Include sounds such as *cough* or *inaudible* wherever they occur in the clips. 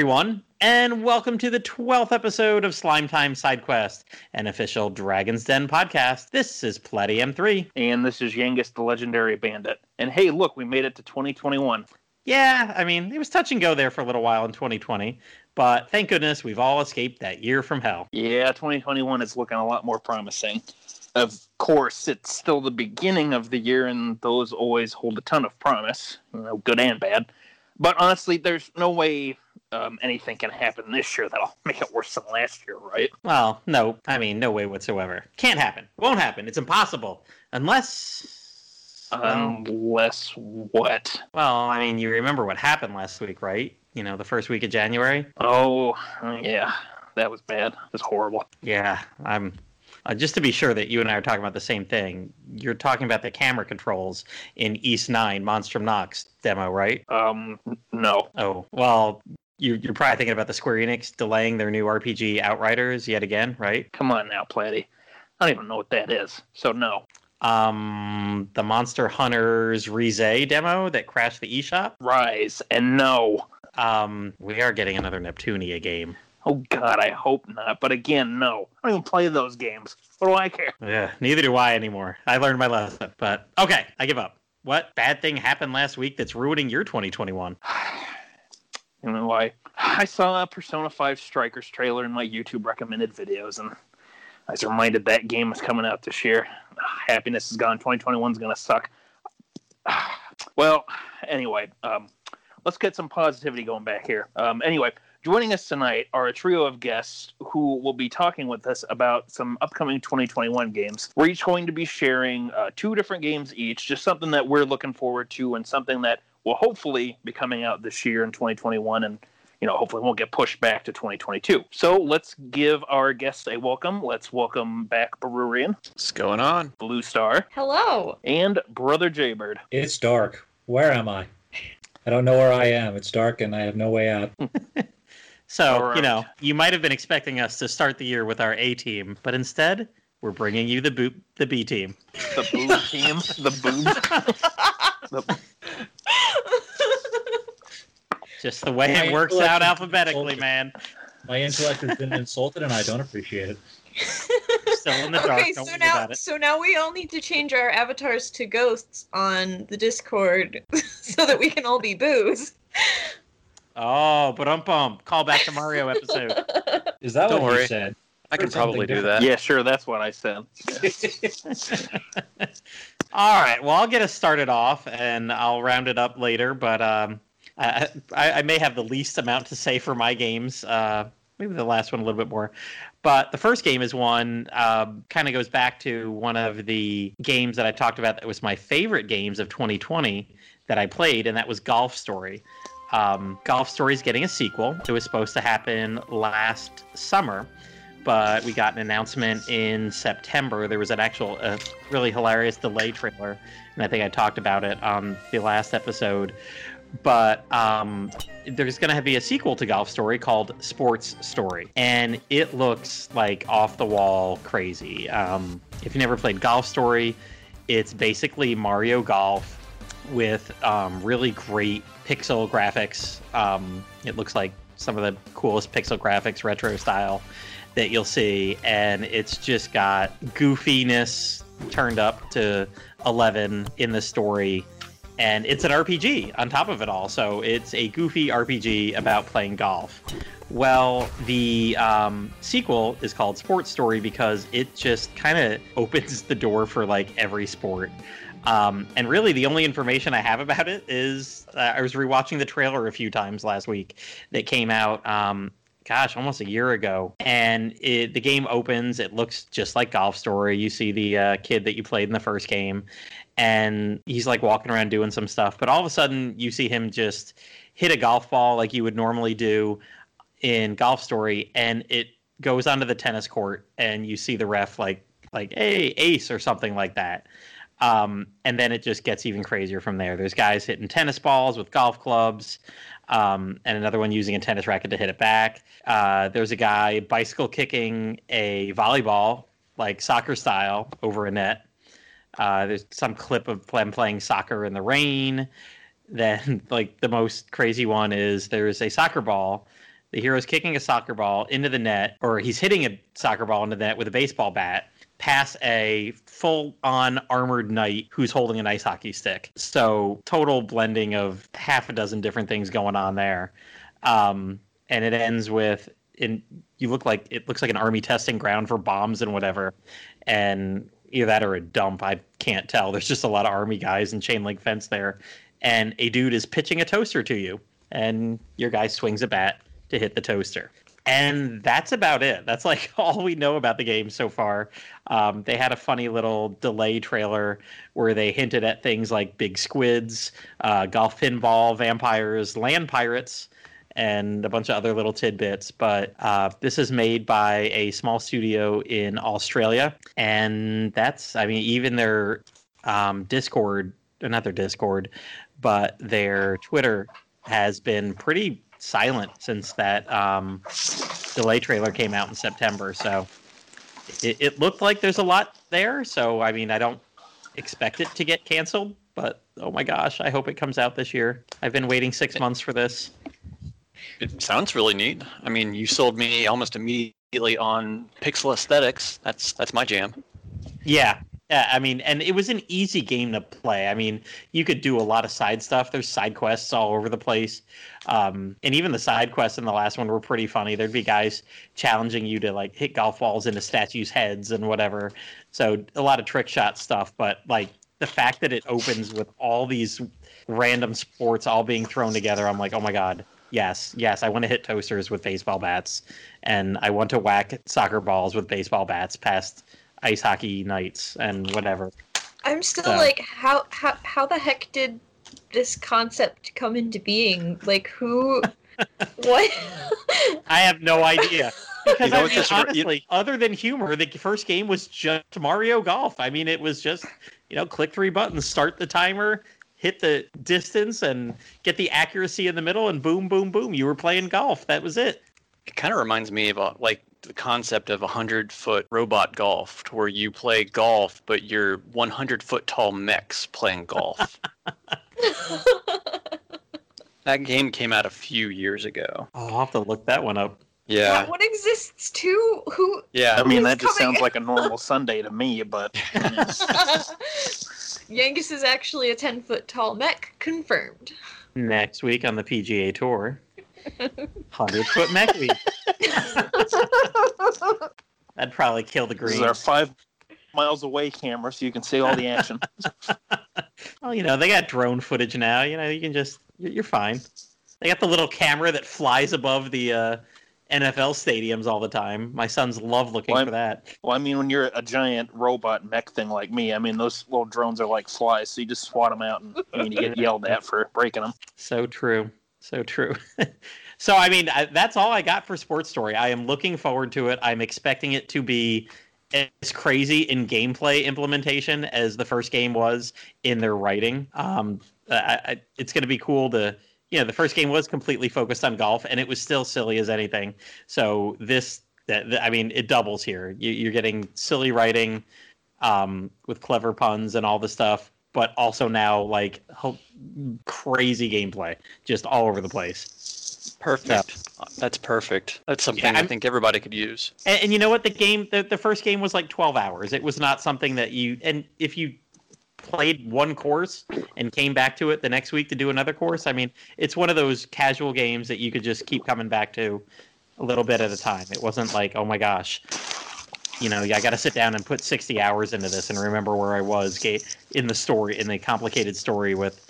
everyone, and welcome to the 12th episode of Slime Time Side Quest, an official Dragon's Den podcast. This is Platty M3. And this is Yangus the Legendary Bandit. And hey, look, we made it to 2021. Yeah, I mean, it was touch and go there for a little while in 2020, but thank goodness we've all escaped that year from hell. Yeah, 2021 is looking a lot more promising. Of course, it's still the beginning of the year, and those always hold a ton of promise, you know, good and bad. But honestly, there's no way um, anything can happen this year that'll *laughs* make it worse than last year, right? Well, no, I mean, no way whatsoever. Can't happen. Won't happen. It's impossible. Unless. Unless what? Well, I mean, you remember what happened last week, right? You know, the first week of January? Oh, yeah. That was bad. It was horrible. Yeah, I'm. Uh, just to be sure that you and I are talking about the same thing, you're talking about the camera controls in Ys 9 Monstrum Nox demo, right? Um, no. Oh, well, you, you're probably thinking about the Square Enix delaying their new RPG Outriders yet again, right? Come on now, Platty. I don't even know what that is. So, no. Um, the Monster Hunters Rise demo that crashed the eShop. Rise and no. Um, we are getting another Neptunia game. Oh God, I hope not. But again, no. I don't even play those games. What do I care? Yeah, neither do I anymore. I learned my lesson, but okay, I give up. What bad thing happened last week that's ruining your 2021? You know why? I saw a Persona 5 Strikers trailer in my YouTube recommended videos, and I was reminded that game was coming out this year. Happiness is gone. 2021 is gonna suck. *sighs* Well, anyway, um, let's get some positivity going back here. Um, anyway, joining us tonight are a trio of guests who will be talking with us about some upcoming 2021 games. We're each going to be sharing uh, two different games each, just something that we're looking forward to and something that will hopefully be coming out this year in 2021 and you know hopefully won't get pushed back to 2022 so let's give our guests a welcome let's welcome back Barurian, What's going on? blue star Hello. and brother jaybird It's dark. Where am I? I don't know where I am. It's dark and I have no way out. *laughs* So, All right. you know, you might have been expecting us to start the year with our A team, but instead, we're bringing you the boot, the B team. the boob team the boob *laughs* the, Just the way it works out alphabetically, insulted. man. My intellect has been insulted and I don't appreciate it. Still in the dark. okay, Don't so now about it. so now we all need to change our avatars to ghosts on the Discord *laughs* so that we can all be booze. Oh, but um bum. Call back to Mario episode. *laughs* Is that Don't what worry. you said? I can probably do different. that. yeah sure that's what i said *laughs* All right. Well, I'll get us started off, and I'll round it up later. But um, I, I, I may have the least amount to say for my games. Uh, maybe the last one a little bit more. But the first game is one um, kind of goes back to one of the games that I talked about that was my favorite games of 2020 that I played, and that was Golf Story. Um, Golf Story is getting a sequel. It was supposed to happen last summer, but we got an announcement in September. There was an actual uh, really hilarious delay trailer, and I think I talked about it on the last episode. But um, there's going to be a sequel to Golf Story called Sports Story, and it looks like off the wall crazy. Um, if you never played Golf Story, it's basically Mario Golf with um, really great pixel graphics. Um, it looks like some of the coolest pixel graphics, retro style, that you'll see, and it's just got goofiness turned up to 11 in the story. And it's an RPG on top of it all. So it's a goofy RPG about playing golf. Well, the um, sequel is called Sports Story because it just kind of *laughs* opens the door for like every sport. Um, and really, the only information I have about it is uh, I was rewatching the trailer a few times last week that came out. Um, gosh, almost a year ago. And it, the game opens. It looks just like Golf Story. You see the uh, kid that you played in the first game, and he's like walking around doing some stuff. But all of a sudden, you see him just hit a golf ball like you would normally do in Golf Story, and it goes onto the tennis court, and you see the ref like like hey ace or something like that. Um, and then it just gets even crazier from there. There's guys hitting tennis balls with golf clubs, um, and another one using a tennis racket to hit it back. Uh, there's a guy bicycle kicking a volleyball, like soccer style, over a net. Uh, there's some clip of them playing soccer in the rain. *laughs* then like the most crazy one is there's a soccer ball. The hero's kicking a soccer ball into the net, or he's hitting a soccer ball into the net with a baseball bat past a full on armored knight who's holding an ice hockey stick. So total blending of half a dozen different things going on there. Um, and it ends with in you look like it looks like an army testing ground for bombs and whatever. And either that or a dump. I can't tell. There's just a lot of army guys and chain link fence there. And a dude is pitching a toaster to you. And your guy swings a bat to hit the toaster. And that's about it. That's like *laughs* all we know about the game so far. Um, they had a funny little delay trailer where they hinted at things like big squids, uh, golf pinball, vampires, land pirates, and a bunch of other little tidbits. But uh, this is made by a small studio in Australia. And that's, I mean, even their um, Discord, not their Discord, but their Twitter has been pretty silent since that um, delay trailer came out in September. So it, it looked like there's a lot there. So I mean, I don't expect it to get canceled, but oh my gosh, I hope it comes out this year. I've been waiting six months for this. It sounds really neat. I mean, you sold me almost immediately on pixel aesthetics. That's that's my jam. Yeah, yeah, I mean, and it was an easy game to play. I mean, you could do a lot of side stuff. There's side quests all over the place. Um, and even the side quests in the last one were pretty funny. There'd be guys challenging you to like hit golf balls into statues' heads and whatever. So a lot of trick shot stuff. But like the fact that it opens with all these random sports all being thrown together, I'm like, oh my god, yes, yes, I want to hit toasters with baseball bats, and I want to whack soccer balls with baseball bats past ice hockey nights and whatever. I'm still So- like, how how how the heck did this concept come into being? Like, who? *laughs* what? I have no idea. *laughs* Because You know I what mean, this re- you- honestly, other than humor, the first game was just Mario Golf. I mean, it was just you know, click three buttons, start the timer, hit the distance, and get the accuracy in the middle, and boom, boom, boom, you were playing golf. That was it. It kind of reminds me of uh, like the concept of a hundred foot robot golf, to where you play golf, but you're 100 foot tall mechs playing golf. *laughs* that game came out a few years ago. Oh, I'll have to look that one up. Yeah, That one exists too. Who? yeah. I mean, that just coming? sounds like a *laughs* normal Sunday to me, but *laughs* Yangus is actually a ten foot tall mech. Confirmed. Next week on the PGA Tour, hundred foot mech week. That'd probably kill the this is green. our five miles away camera, so you can see all the action. *laughs* Well, you know, they got drone footage now. You know, you can just you're you're fine. They got the little camera that flies above the uh, NFL stadiums all the time. My sons love looking Well, for that. well, I mean, when you're a giant robot mech thing like me, I mean, those little drones are like flies, so you just swat them out, and I mean, you get yelled at for breaking them. So true. So true. *laughs* so I mean, I, that's all I got for Sports Story. I am looking forward to it. I'm expecting it to be as crazy in gameplay implementation as the first game was in their writing. Um, I, I, it's going to be cool to. You know, the first game was completely focused on golf, and it was still silly as anything. So this, that, I mean, it doubles here. You, you're getting silly writing, um, with clever puns and all the stuff, but also now like ho- crazy gameplay, just all over the place. Perfect. That's perfect. That's something Yeah, I think everybody could use. And, and you know what? The game, the, the first game was like 12 hours. It was not something that you, and if you played one course and came back to it the next week to do another course, I mean, it's one of those casual games that you could just keep coming back to a little bit at a time. It wasn't like, oh my gosh, you know, I got to sit down and put 60 hours into this and remember where I was in the story, in the complicated story with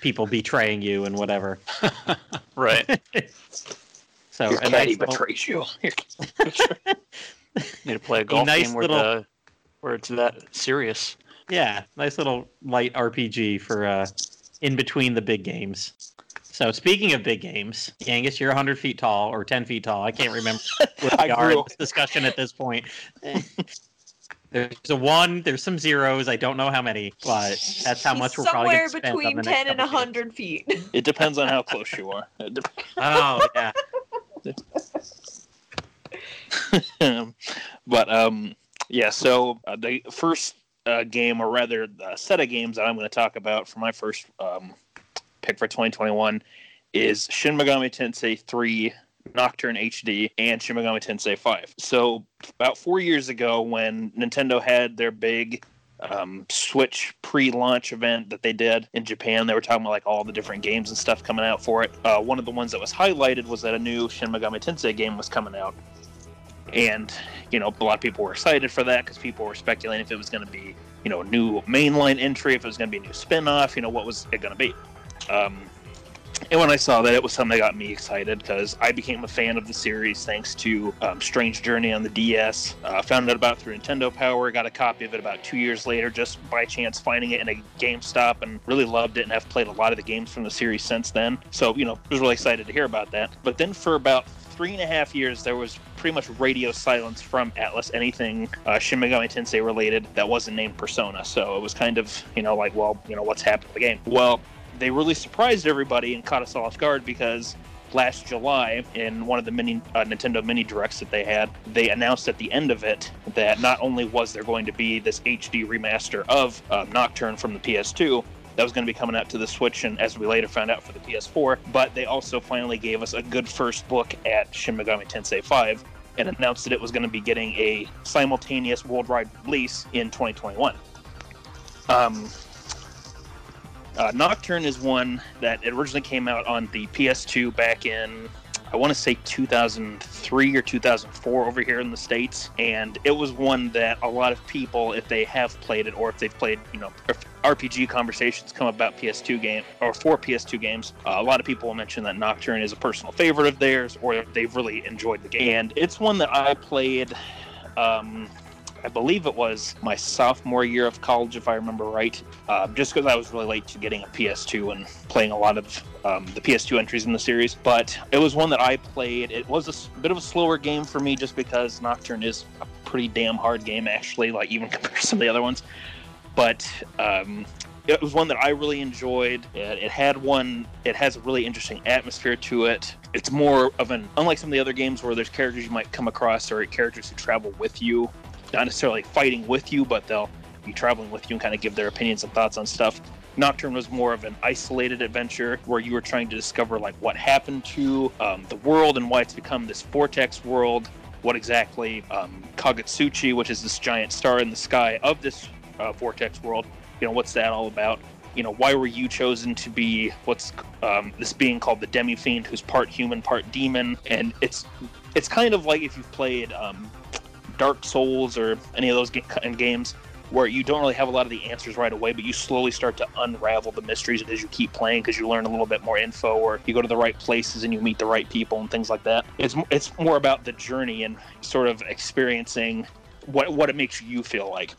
people betraying you and whatever. *laughs* Right. *laughs* So, Your a caddy nice betrays you. *laughs* Need to play a golf nice game where little- the where it's that serious. Yeah, nice little light RPG for uh, in between the big games. So speaking of big games, Yangus, you're 100 feet tall or 10 feet tall. I can't remember *laughs* where I we are in this discussion at this point. *laughs* there's a one, there's some zeros. I don't know how many, but that's how He's much we're probably somewhere going to spend on between the ten and couple games. hundred feet. It depends on how *laughs* close you are. Oh yeah, Um, but um, yeah. So uh, the first uh, game, or rather, uh, set of games that I'm going to talk about for my first um, pick for 2021 is Shin Megami Tensei 3 Nocturne HD and Shin Megami Tensei 5. So about four years ago, when Nintendo had their big um, Switch pre-launch event that they did in Japan. They were talking about like all the different games and stuff coming out for it. Uh, one of the ones that was highlighted was that a new Shin Megami Tensei game was coming out, and you know a lot of people were excited for that because people were speculating if it was going to be you know a new mainline entry, if it was going to be a new spin-off, you know what was it going to be. Um, and when I saw that, it was something that got me excited because I became a fan of the series thanks to um, Strange Journey on the DS. Uh, found out about through Nintendo Power, got a copy of it about two years later, just by chance finding it in a GameStop, and really loved it. And have played a lot of the games from the series since then. So you know, was really excited to hear about that. But then for about three and a half years, there was pretty much radio silence from Atlus anything uh, Shin Megami Tensei related that wasn't named Persona. So it was kind of, you know, like, well, you know, what's happened to the game? Well, they really surprised everybody and caught us all off guard because last July, in one of the mini uh, Nintendo mini directs that they had, they announced at the end of it that not only was there going to be this HD remaster of uh, Nocturne from the PS2 that was going to be coming out to the Switch, and as we later found out for the PS4, but they also finally gave us a good first look at Shin Megami Tensei 5 and announced that it was going to be getting a simultaneous worldwide release in 2021. Um, uh, Nocturne is one that originally came out on the PS2 back in, I want to say 2003 or 2004 over here in the States. And it was one that a lot of people, if they have played it or if they've played, you know, RPG conversations come about PS2 game or for PS2 games, uh, a lot of people will mention that Nocturne is a personal favorite of theirs or they've really enjoyed the game. And it's one that I played. Um, I believe it was my sophomore year of college, if I remember right. Um, just because I was really late to getting a PS2 and playing a lot of um, the PS2 entries in the series. But it was one that I played. It was a bit of a slower game for me, just because Nocturne is a pretty damn hard game, actually. Like even *laughs* compared to some of the other ones. But um, it was one that I really enjoyed. It, it, had one. It has a really interesting atmosphere to it. It's more of an unlike some of the other games where there's characters you might come across or characters who travel with you not necessarily fighting with you, but they'll be traveling with you and kind of give their opinions and thoughts on stuff. Nocturne was more of an isolated adventure where you were trying to discover like what happened to um, the world and why it's become this vortex world. What exactly um, which is this giant star in the sky of this uh, vortex world, you know, what's that all about? You know, why were you chosen to be what's um, this being called the Demi Fiend, who's part human, part demon? And it's it's kind of like if you've played um, Dark Souls or any of those games where you don't really have a lot of the answers right away, but you slowly start to unravel the mysteries as you keep playing because you learn a little bit more info, or you go to the right places and you meet the right people and things like that. It's it's more about the journey and sort of experiencing what what it makes you feel like.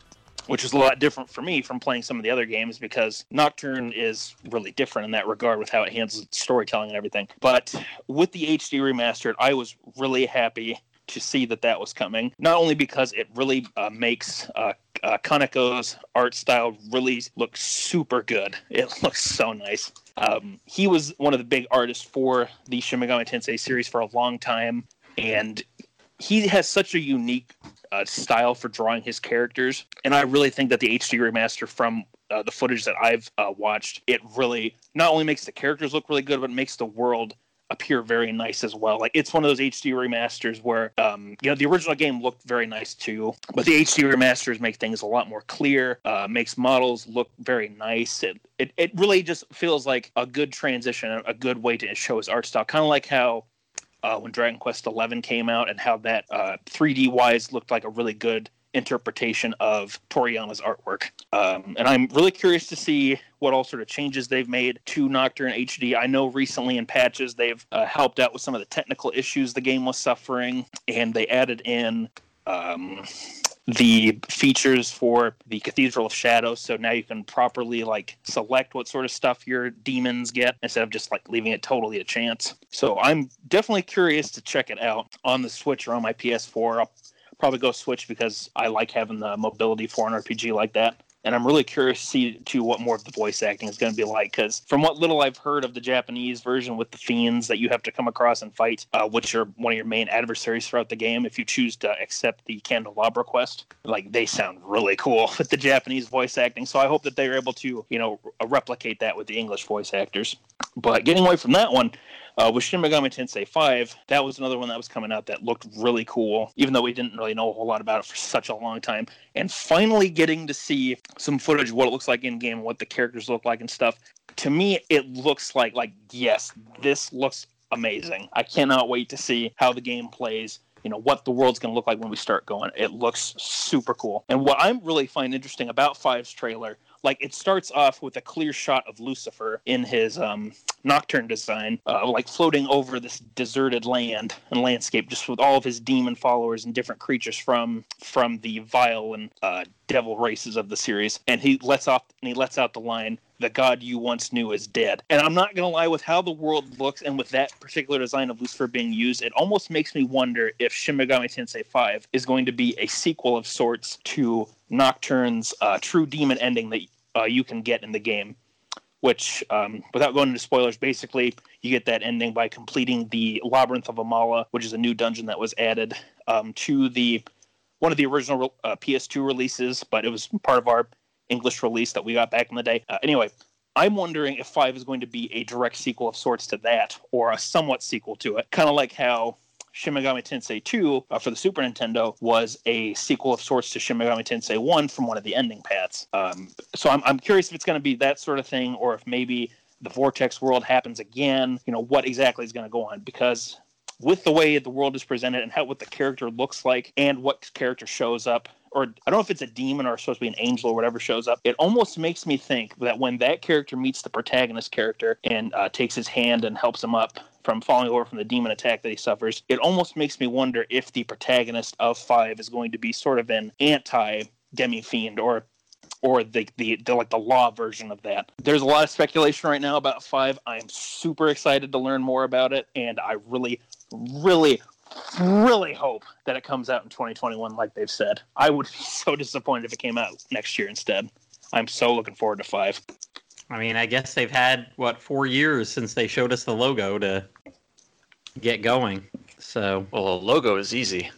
Which is a lot different for me from playing some of the other games because Nocturne is really different in that regard with how it handles storytelling and everything. But with the HD remastered, I was really happy to see that that was coming. Not only because it really uh, makes uh, uh, Kaneko's art style really look super good. *laughs* It looks so nice. Um, he was one of the big artists for the Shin Megami Tensei series for a long time, and he has such a unique uh, style for drawing his characters. And I really think that the HD remaster from uh, the footage that I've uh, watched, it really not only makes the characters look really good, but makes the world appear very nice as well. Like it's one of those HD remasters where, um, you know, the original game looked very nice too, but the HD remasters make things a lot more clear, uh, makes models look very nice. It, it it really just feels like a good transition, a good way to show his art style, kind of like how. Uh, when Dragon Quest XI came out, and how that uh, 3D wise looked like a really good interpretation of Toriyama's artwork. Um, and I'm really curious to see what all sort of changes they've made to Nocturne HD. I know recently in patches they've uh, helped out with some of the technical issues the game was suffering, and they added in. Um, the features for the Cathedral of Shadows, so now you can properly like select what sort of stuff your demons get instead of just like leaving it totally a chance. So I'm definitely curious to check it out on the Switch or on my PS4. I'll probably go Switch because I like having the mobility for an RPG like that. and I'm really curious to see to what more of the voice acting is going to be like. Because from what little I've heard of the Japanese version with the fiends that you have to come across and fight, uh, which are one of your main adversaries throughout the game, if you choose to accept the candelabra quest, like they sound really cool *laughs* with the Japanese voice acting. So I hope that they're able to, you know, replicate that with the English voice actors. But getting away from that one, uh, with Shin Megami Tensei 5, that was another one that was coming out that looked really cool, even though we didn't really know a whole lot about it for such a long time. And finally getting to see some footage of what it looks like in game, what the characters look like and stuff. To me, it looks like like yes, this looks amazing. I cannot wait to see how the game plays you know what the world's going to look like when we start going it looks super cool and what i'm really find interesting about five's trailer like it starts off with a clear shot of lucifer in his um, nocturne design uh, like floating over this deserted land and landscape just with all of his demon followers and different creatures from from the vile and uh, devil races of the series and he lets off and he lets out the line the god you once knew is dead. And I'm not going to lie, with how the world looks and with that particular design of Lucifer being used, it almost makes me wonder if Shin Megami Tensei 5 is going to be a sequel of sorts to Nocturne's uh, true demon ending that uh, you can get in the game. Which, um, without going into spoilers, basically you get that ending by completing the Labyrinth of Amala, which is a new dungeon that was added um, to the one of the original uh, PS2 releases, but it was part of our English release that we got back in the day. Uh, anyway, I'm wondering if 5 is going to be a direct sequel of sorts to that, or a somewhat sequel to it. Kind of like how Shin Megami Tensei 2 uh, for the Super Nintendo was a sequel of sorts to Shin Megami Tensei 1 from one of the ending paths. Um, so I'm, I'm curious if it's going to be that sort of thing, or if maybe the Vortex world happens again. You know, what exactly is going to go on? Because with the way the world is presented and how what the character looks like and what character shows up or I don't know if it's a demon or supposed to be an angel or whatever shows up. It almost makes me think that when that character meets the protagonist character and uh, takes his hand and helps him up from falling over from the demon attack that he suffers, it almost makes me wonder if the protagonist of Five is going to be sort of an anti demi fiend or or the, the, the like the law version of that. There's a lot of speculation right now about five. I'm super excited to learn more about it, and I really, really, really hope that it comes out in 2021, like they've said. I would be *laughs* so disappointed if it came out next year instead. I'm so looking forward to five. I mean, I guess they've had what four years since they showed us the logo to get going. So, well, a logo is easy.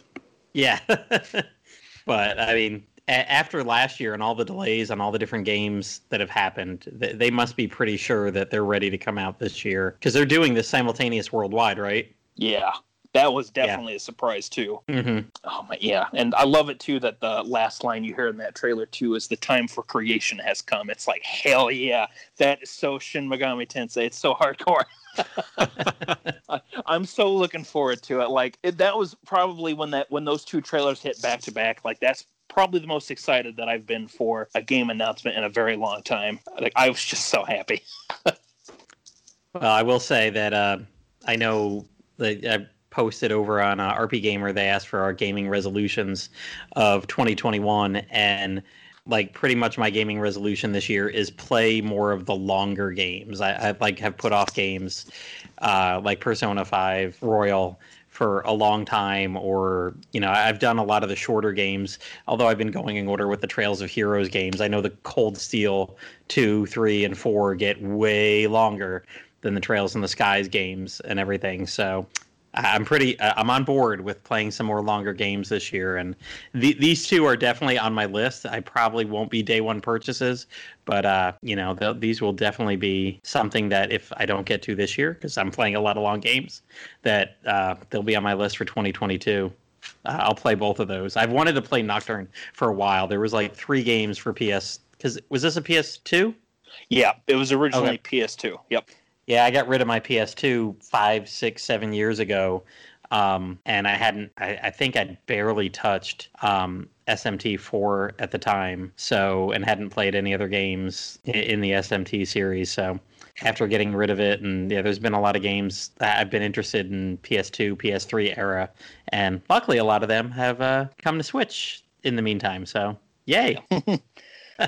Yeah, *laughs* but I mean, a- after last year and all the delays on all the different games that have happened, th- they must be pretty sure that they're ready to come out this year because they're doing this simultaneous worldwide, right? Yeah, that was definitely a surprise too. Mm-hmm. Oh my, yeah, and I love it too that the last line you hear in that trailer too is the time for creation has come. It's like hell yeah, that is so Shin Megami Tensei. It's so hardcore. *laughs* I, I'm so looking forward to it. Like it, that was probably when that when those two trailers hit back to back. Like that's probably the most excited that I've been for a game announcement in a very long time. Like I was just so happy. *laughs* Well, I will say that uh, I know that I posted over on uh, RP Gamer. They asked for our gaming resolutions of 2021, and like pretty much my gaming resolution this year is play more of the longer games. I, I like have put off games uh, like Persona 5 Royal for a long time or you know i've done a lot of the shorter games although i've been going in order with the trails of heroes games i know the cold steel 2 3 and 4 get way longer than the trails in the skies games and everything so i'm pretty uh, i'm on board with playing some more longer games this year and the, these two are definitely on my list. I probably won't be day one purchases but uh, you know th- these will definitely be something that if i don't get to this year because i'm playing a lot of long games that uh, they'll be on my list for 2022 uh, i'll play both of those. I've wanted to play nocturne for a while. There was like three games for ps because was this a ps2 Yeah, it was originally PS2. Yep. Yeah, I got rid of my PS2 five, six, seven years ago, um, and I hadn't. I, I think I'd barely touched um, SMT4 at the time, so and hadn't played any other games in, in the SMT series. So after getting rid of it, and yeah, there's been a lot of games that I've been interested in PS2, PS3 era, and luckily a lot of them have uh, come to Switch in the meantime. So yay! *laughs*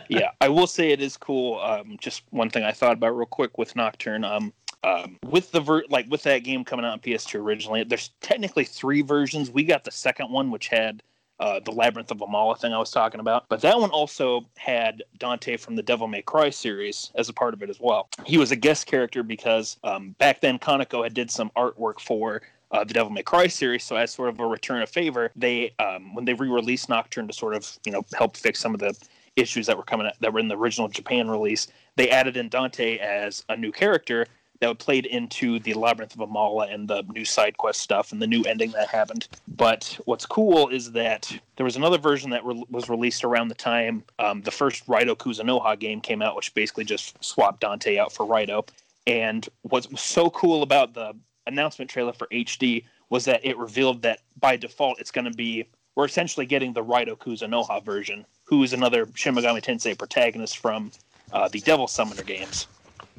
yeah, I will say it is cool. Um, just one thing I thought about real quick with Nocturne. Um, um, with the ver- like with that game coming out on PS2 originally, there's technically three versions. We got the second one, which had uh, the Labyrinth of Amala thing I was talking about. But that one also had Dante from the Devil May Cry series as a part of it as well. He was a guest character because um, back then Kaneko had did some artwork for uh, the Devil May Cry series. So as sort of a return of favor, they um, when they re-released Nocturne to sort of you know help fix some of the issues that were coming that were in the original Japan release, they added in Dante as a new character that played into the Labyrinth of Amala and the new side quest stuff and the new ending that happened. But what's cool is that there was another version that re- was released around the time um, the first Raito Kuzunoha game came out, which basically just swapped Dante out for Raito. And what's so cool about the announcement trailer for HD was that it revealed that by default it's going to be we're essentially getting the Raito Kuzunoha version, who is another Shin Megami Tensei protagonist from uh, the Devil Summoner games.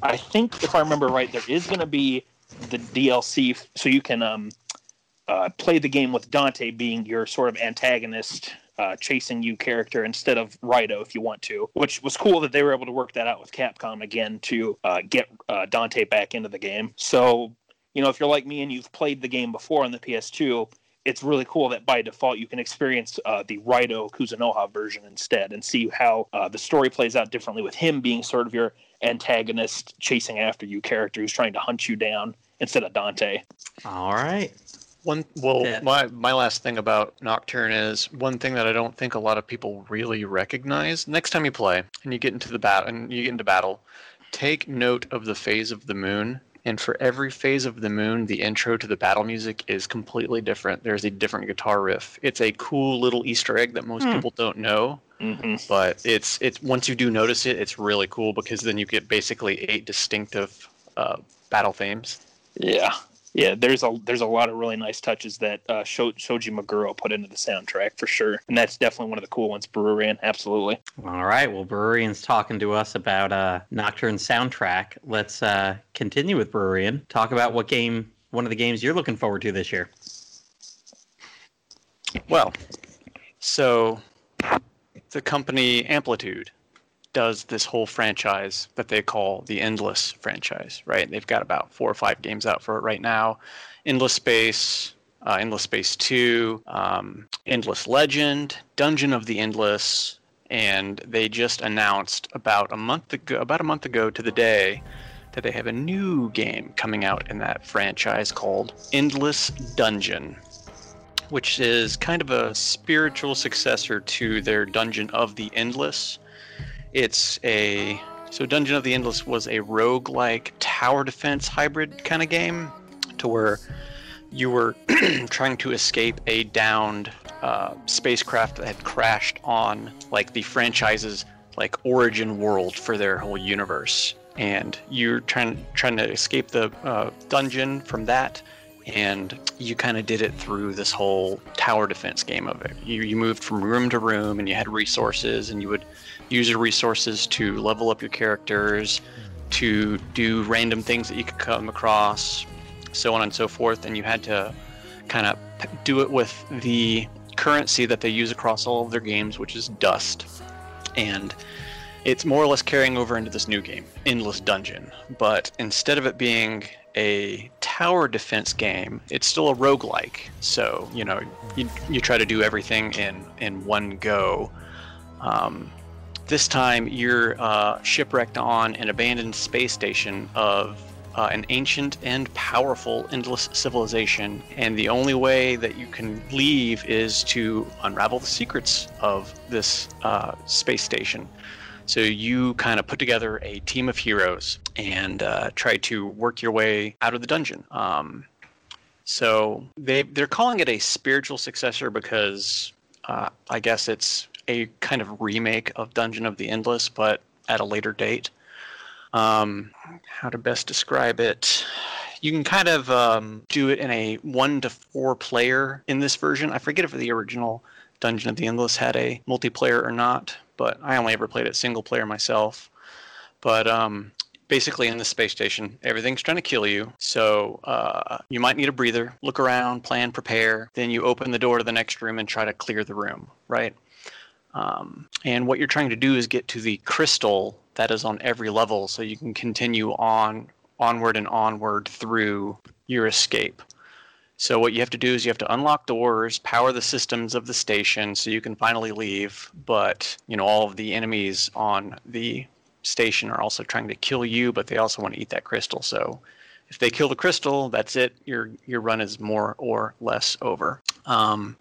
I think if I remember right, there is going to be the DLC, so you can um, uh, play the game with Dante being your sort of antagonist, uh, chasing you character instead of Raito if you want to. Which was cool that they were able to work that out with Capcom again to uh, get uh, Dante back into the game. So you know, if you're like me and you've played the game before on the PS2, it's really cool that by default you can experience uh, the Raito Kuzunoha version instead and see how uh, the story plays out differently with him being sort of your antagonist chasing after you character who's trying to hunt you down instead of Dante. All right. One well, Yeah. my my last thing about Nocturne is one thing that I don't think a lot of people really recognize. Next time you play and you get into the battle and you get into battle, take note of the phase of the moon. And for every phase of the moon, the intro to the battle music is completely different. There's a different guitar riff. It's a cool little Easter egg that most Hmm. people don't know, hmm but it's it's once you do notice it, it's really cool because then you get basically eight distinctive uh, battle themes. Yeah, yeah. There's a there's a lot of really nice touches that uh, Sho- Shoji Meguro put into the soundtrack for sure, and that's definitely one of the cool ones. Brewerian, absolutely. All right. Well, Brewerian's talking to us about uh, Nocturne soundtrack. Let's uh, continue with Brewerian. Talk about what game, one of the games you're looking forward to this year. Well, so the company Amplitude does this whole franchise that they call the Endless franchise, right? They've got about four or five games out for it right now. Endless Space, uh, Endless Space 2, um, Endless Legend, Dungeon of the Endless, and they just announced about a month ago, about a month ago to the day, that they have a new game coming out in that franchise called Endless Dungeon which is kind of a spiritual successor to their Dungeon of the Endless. It's a so Dungeon of the Endless was a roguelike tower defense hybrid kind of game to where you were *clears throat* trying to escape a downed uh, spacecraft that had crashed on like the franchise's like origin world for their whole universe and you're trying trying to escape the uh, dungeon from that and you kind of did it through this whole tower defense game of it. You, you moved from room to room and you had resources and you would use your resources to level up your characters, to do random things that you could come across, so on and so forth. And you had to kind of do it with the currency that they use across all of their games, which is dust. And it's more or less carrying over into this new game, Endless Dungeon. But instead of it being a tower defense game, it's still a roguelike. So, you know, you, you try to do everything in, in one go. Um, this time, you're uh, shipwrecked on an abandoned space station of uh, an ancient and powerful endless civilization, and the only way that you can leave is to unravel the secrets of this uh, space station. So you kind of put together a team of heroes and uh, try to work your way out of the dungeon. Um, so they they're calling it a spiritual successor because uh, I guess it's a kind of remake of Dungeon of the Endless, but at a later date. Um, how to best describe it? You can kind of um, do it in a one to four player in this version. I forget if the original Dungeon of the Endless had a multiplayer or not, but I only ever played it single player myself. But um, basically, in the space station, everything's trying to kill you. So uh, you might need a breather, look around, plan, prepare. Then you open the door to the next room and try to clear the room, right? Um, and what you're trying to do is get to the crystal that is on every level so you can continue on onward and onward through your escape. So what you have to do is you have to unlock doors, power the systems of the station so you can finally leave. But you know all of the enemies on the station are also trying to kill you, but they also want to eat that crystal. So if they kill the crystal, that's it. Your your run is more or less over. Um,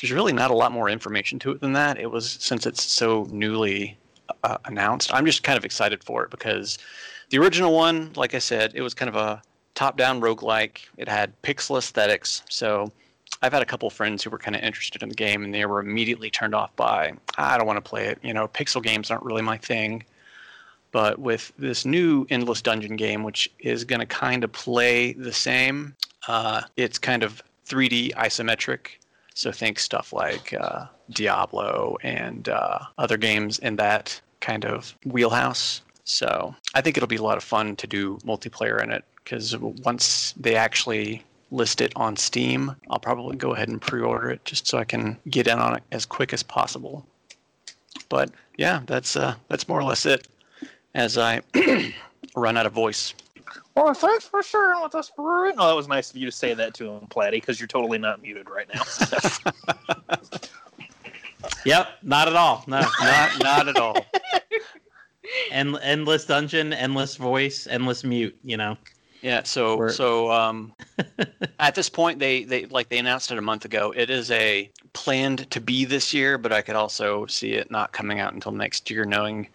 there's really not a lot more information to it than that. It was since it's so newly uh, announced. I'm just kind of excited for it because the original one, like I said, it was kind of a top-down roguelike. It had pixel aesthetics, so I've had a couple friends who were kind of interested in the game and they were immediately turned off by I don't want to play it. You know, pixel games aren't really my thing. But with this new Endless Dungeon game, which is going to kind of play the same, uh, it's kind of 3D isometric. So think stuff like uh, Diablo and uh, other games in that kind of wheelhouse. So I think it'll be a lot of fun to do multiplayer in it because once they actually list it on Steam, I'll probably go ahead and pre-order it just so I can get in on it as quick as possible. But yeah, that's uh, that's more or less it. As I *clears throat* run out of voice. Well, thanks for sharing with us, Bruin. Oh, that was nice of you to say that to him, Platty, because you're totally not muted right now. *laughs* Yep, not at all. No, Not not at all. End, endless dungeon, endless voice, endless mute. You know. Yeah, so We're- so um, *laughs* at this point they they like they announced it a month ago. It is a planned to be this year, but I could also see it not coming out until next year, knowing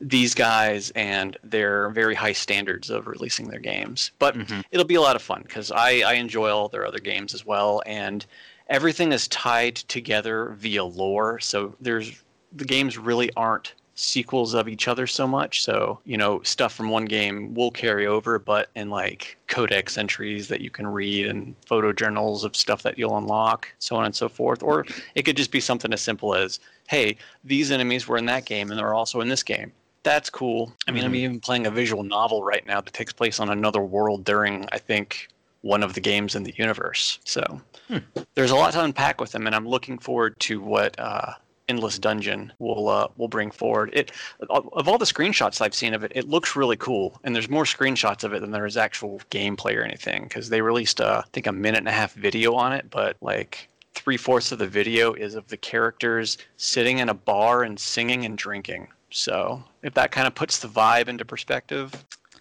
these guys and their very high standards of releasing their games. But Mhm. it'll be a lot of fun because I I enjoy all their other games as well, and everything is tied together via lore. So there's the games really aren't sequels of each other so much. So, you know, stuff from one game will carry over, but in like codex entries that you can read and photo journals of stuff that you'll unlock, so on and so forth. Or it could just be something as simple as, hey, these enemies were in that game and they're also in this game. That's cool. I mean, I'm Mhm. even playing a visual novel right now that takes place on another world during, I think, one of the games in the universe. So Hmm. there's a lot to unpack with them, and I'm looking forward to what uh, Endless Dungeon will uh, will bring forward. It of of all the screenshots I've seen of it, it looks really cool, and there's more screenshots of it than there is actual gameplay or anything. Because they released, uh, I think, a minute and a half video on it, but like three fourths of the video is of the characters sitting in a bar and singing and drinking. So if that kind of puts the vibe into perspective,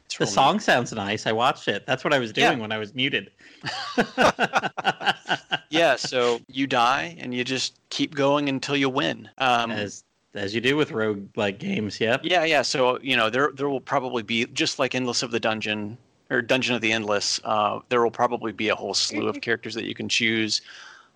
it's The real neat. song sounds nice. I watched it. That's what I was Yeah. doing when I was muted. *laughs* yeah, so you die and you just keep going until you win. Um, as as you do with rogue like games. Yep. yeah, yeah. So you know there there will probably be just like Endless of the Dungeon or Dungeon of the Endless. Uh, there will probably be a whole slew of *laughs* characters that you can choose.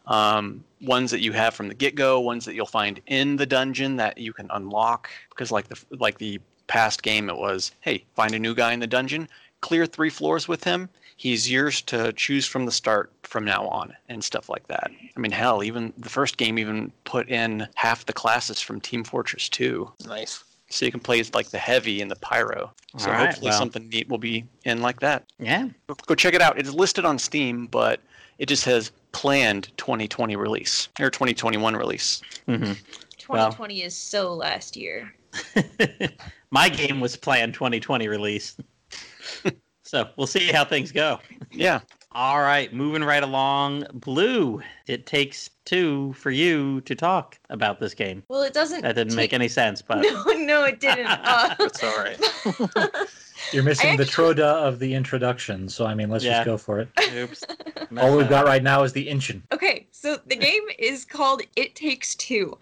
Um, ones that you have from the get go, ones that you'll find in the dungeon that you can unlock. Because like the like the past game, it was hey find a new guy in the dungeon, clear three floors with him. He's yours to choose from the start from now on, and stuff like that. I mean, hell, even the first game even put in half the classes from Team Fortress 2. nice. So you can play as like the heavy and the pyro. So All right, hopefully well. something neat will be in like that. Yeah. Go- Go check it out. It is listed on Steam, but it just says planned 2020 release or 2021 release. hmm 2020 is so last year. *laughs* My game was planned 2020 release. *laughs* so we'll see how things go. Yeah. All right, moving right along. Blue, it takes two for you to talk about this game. Well, it doesn't. That didn't make any sense, but *laughs* No, no, it didn't. Uh, It's all right. You're missing the troda of the introduction, so I mean, let's Yeah. just go for it. oops. *laughs* All we've got right now is the inchin. Okay, so the game is called It Takes Two.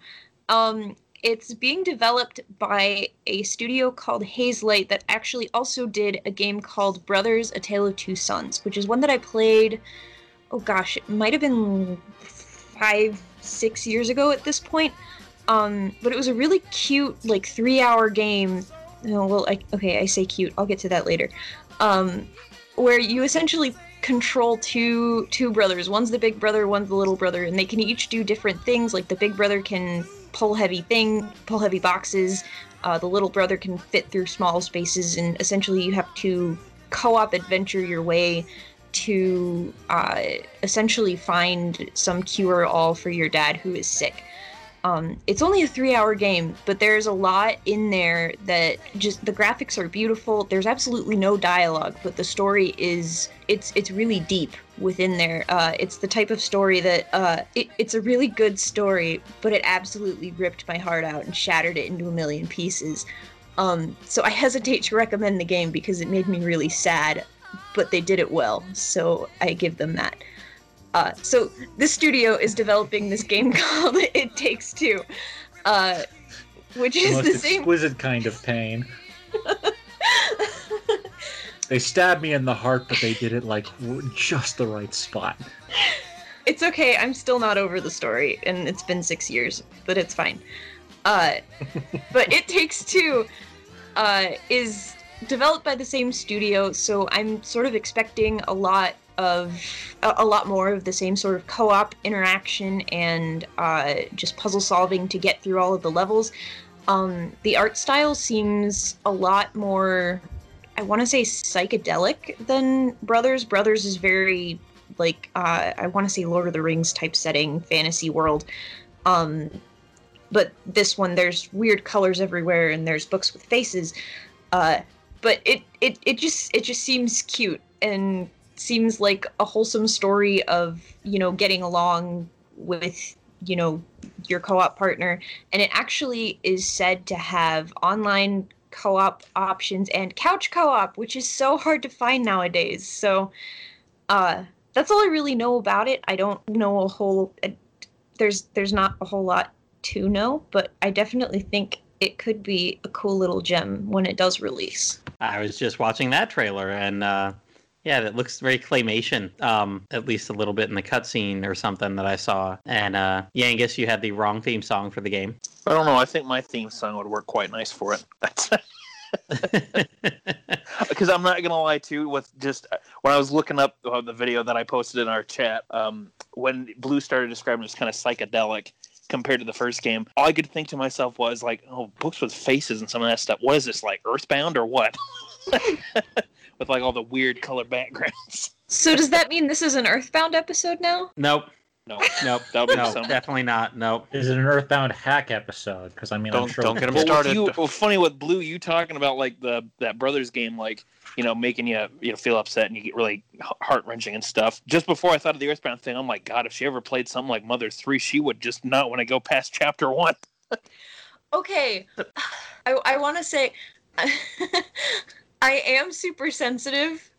Um, it's being developed by a studio called Hazelight that actually also did a game called Brothers: A Tale of Two Sons, which is one that I played. Oh gosh, it might have been five, six years ago at this point. Um, but it was a really cute, like three-hour game. No, well, I, okay, I say cute. I'll get to that later. Um, where you essentially control two two brothers. One's the big brother, one's the little brother, and they can each do different things. Like the big brother can pull heavy thing, pull heavy boxes. Uh, the little brother can fit through small spaces, and essentially you have to co-op adventure your way to uh, essentially find some cure all for your dad who is sick. Um, it's only a three-hour game, but there's a lot in there that just the graphics are beautiful. There's absolutely no dialogue, but the story is it's it's really deep. within there. Uh, it's the type of story that uh, it, it's a really good story, but it absolutely ripped my heart out and shattered it into a million pieces. Um, so I hesitate to recommend the game because it made me really sad, but they did it well, so I give them that. Uh, so this studio is developing this game *laughs* called It Takes Two, uh, which The is the same. exquisite kind of pain. They stabbed me in the heart, but they did it like just the right spot. It's okay. I'm still not over the story, and it's been six years, but it's fine. Uh, *laughs* but It Takes Two uh, is developed by the same studio, so I'm sort of expecting a lot of a, lot more of the same sort of co-op interaction and uh, just puzzle solving to get through all of the levels. Um, the art style seems a lot more, I want to say, psychedelic than Brothers. Brothers is very like uh, I want to say Lord of the Rings type setting, fantasy world. Um, but this one, there's weird colors everywhere, and there's books with faces. Uh, but it, it it just it just seems cute and seems like a wholesome story of you know getting along with you know your co-op partner. And it actually is said to have online co-op options and couch co-op which is so hard to find nowadays. So uh that's all i really know about it. I don't know a whole uh, there's there's not a whole lot to know but i definitely think it could be a cool little gem when it does release. I was just watching that trailer, and uh, yeah, it looks very claymation. Um, at least a little bit in the cutscene or something that I saw. And uh, Yangus, you had the wrong theme song for the game. I don't know. I think my theme song would work quite nice for it. That's *laughs* *laughs* because I'm not gonna lie to you. With just when I was looking up uh, the video that I posted in our chat, um, when Blue started describing it as kind of psychedelic compared to the first game, all I could think to myself was like, "Oh, books with faces and some of that stuff. What is this like Earthbound or what?" *laughs* with like all the weird color backgrounds. *laughs* so does that mean this is an earthbound episode now nope, No, *laughs* nope, that would be no, something. definitely not. Nope. Is it an Earthbound hack episode? Because I mean, I'm sure don't we get 'em could Well, started. You, well, funny with Blue, you talking about like the that brothers game, like you know, making you you know feel upset and you get really heart wrenching and stuff. Just before I thought of the Earthbound thing, I'm like, God, if she ever played something like Mother Three, she would just not want to go past chapter one. okay *sighs* i, I want to say *laughs* i am super sensitive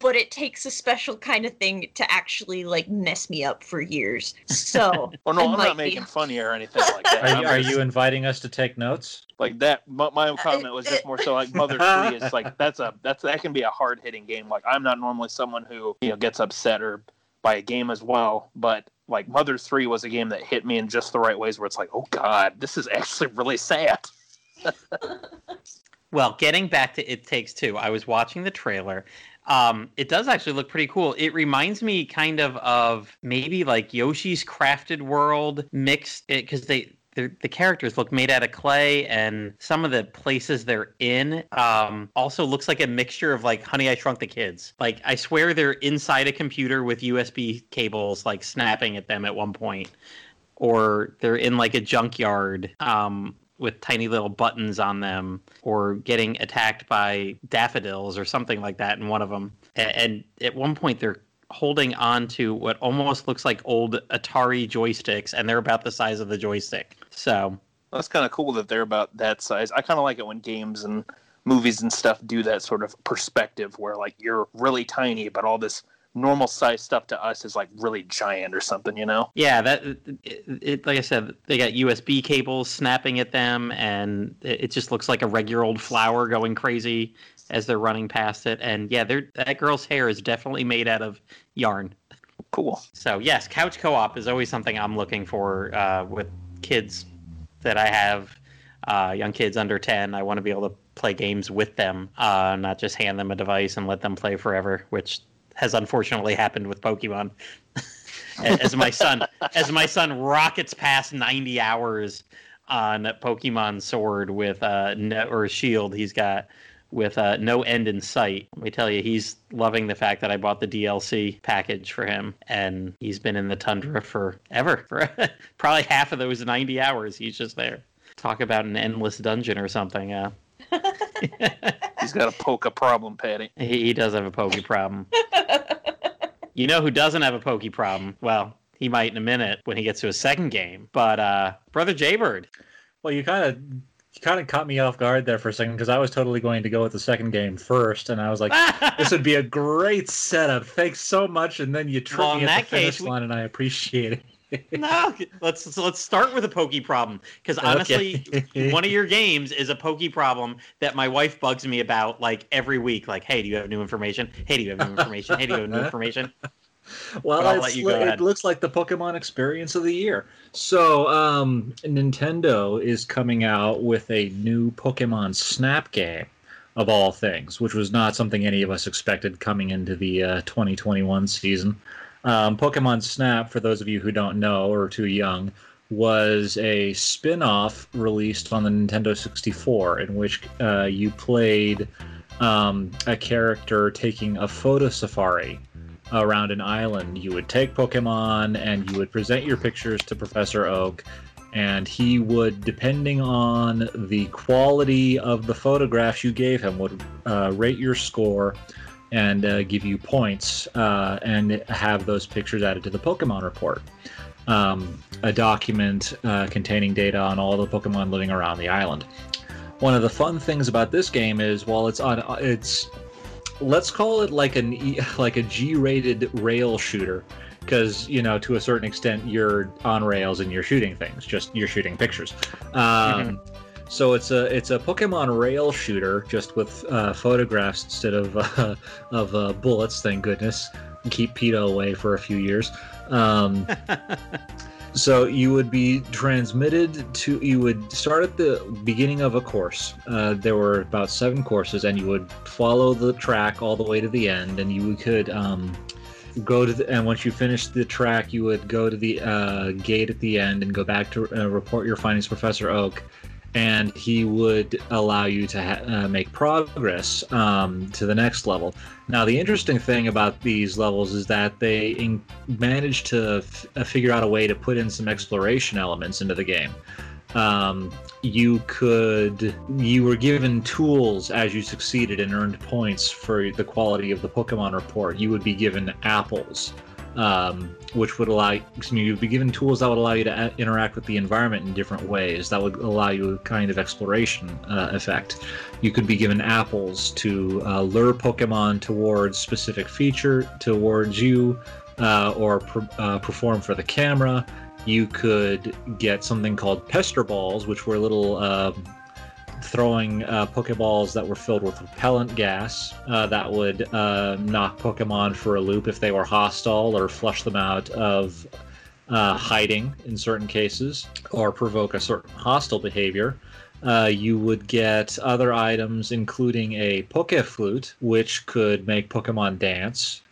but it takes a special kind of thing to actually like mess me up for years so *laughs* Oh no, I I'm might not be. making fun of or anything like that. Are you, are you inviting us to take notes? like that? My, my uh, comment was just more so like Mother *laughs* Three is like that's a that's that can be a hard hitting game. Like I'm not normally someone who you know gets upset or by a game as well, but like Mother Three was a game that hit me in just the right ways where it's like, oh God, this is actually really sad. *laughs* Well, getting back to It Takes Two, I was watching the trailer. Um, it does actually look pretty cool. It reminds me kind of of maybe like Yoshi's Crafted World mixed because they the characters look made out of clay and some of the places they're in um, also looks like a mixture of like honey i shrunk the kids like i swear they're inside a computer with usb cables like snapping at them at one point or they're in like a junkyard um, with tiny little buttons on them, or getting attacked by daffodils or something like that in one of them. And, at one point, they're holding on to what almost looks like old Atari joysticks, and they're about the size of the joystick. So That's kind of cool that they're about that size. I kind of like it when games and movies and stuff do that sort of perspective where like you're really tiny, but all this normal size stuff to us is like really giant or something, you know? yeah, that it, it like I said, they got USB cables snapping at them, and it, it just looks like a regular old flower going crazy as they're running past it. And yeah, they're, that girl's hair is definitely made out of yarn. Cool. So yes, couch co-op is always something I'm looking for uh, with kids that I have, uh, young kids under ten. I want to be able to play games with them, uh, not just hand them a device and let them play forever, which has unfortunately happened with Pokemon. as my son, *laughs* as my son rockets past 90 hours on Pokemon Sword with uh, no, or Shield, he's got with uh, no end in sight. Let me tell you, he's loving the fact that I bought the DLC package for him, and he's been in the tundra forever. *laughs* For probably half of those 90 hours, he's just there. Talk about an endless dungeon or something. Uh, *laughs* He's got a poke a problem, Platty. he, he does have a Poke problem. You know who doesn't have a pokey problem? Well, he might in a minute when he gets to his second game. But uh, brother Jaybird. Well, you kind of you kind of caught me off guard there for a second because I was totally going to go with the second game first, and I was like, *laughs* this would be a great setup. Thanks so much, and then you tripped Well, in me at that the finish case, we- line, and I appreciate it. *laughs* no, let's let's start with a pokey problem because honestly, Okay. *laughs* one of your games is a pokey problem that my wife bugs me about like every week. Like, hey, do you have new information? Hey, do you have new information? Hey, do you have new information? *laughs* Well, I'll let you go ahead. it looks like the Pokemon experience of the year. So, um, Nintendo is coming out with a new Pokemon Snap game, of all things, which was not something any of us expected coming into the uh, 2021 season. Um, Pokemon Snap, for those of you who don't know or are too young, was a spin off released on the Nintendo 64 in which uh, you played um, a character taking a photo safari around an island. You would take Pokemon and you would present your pictures to Professor Oak, and he would, depending on the quality of the photographs you gave him, would uh, rate your score and uh, give you points uh, and have those pictures added to the Pokemon report. Um, a document uh, containing data on all the Pokemon living around the island. One of the fun things about this game is while it's on it's let's call it like an *laughs* like a G-rated rail shooter because you know to a certain extent you're on rails and you're shooting things just you're shooting pictures um, so it's a it's a Pokemon rail shooter just with uh, photographs instead of *laughs* uh, of uh, bullets thank goodness. Keep PETA away for a few years. Um, *laughs* so you would be transmitted to you would start at the beginning of a course. Uh, there were about seven courses and you would follow the track all the way to the end and you could um, go to the and once you finished the track you would go to the uh, gate at the end and go back to uh, report your findings to professor oak and he would allow you to ha- uh, make progress um, to the next level. Now the interesting thing about these levels is that they in- managed to f- uh, figure out a way to put in some exploration elements into the game. Um, you could you were given tools as you succeeded and earned points for the quality of the pokemon report. You would be given apples um, which would allow excuse me, you'd be given tools that would allow you to a- interact with the environment in different ways. That would allow you a kind of exploration uh, effect. You could be given apples to uh, lure pokemon towards specific feature towards you uh, or uh, perform for the camera. You could get something called pester balls, which were little uh, throwing uh, Pokeballs that were filled with repellent gas uh, that would uh, knock Pokemon for a loop if they were hostile or flush them out of uh, hiding in certain cases or provoke a certain hostile behavior. Uh, you would get other items, including a Poke Flute, which could make Pokemon dance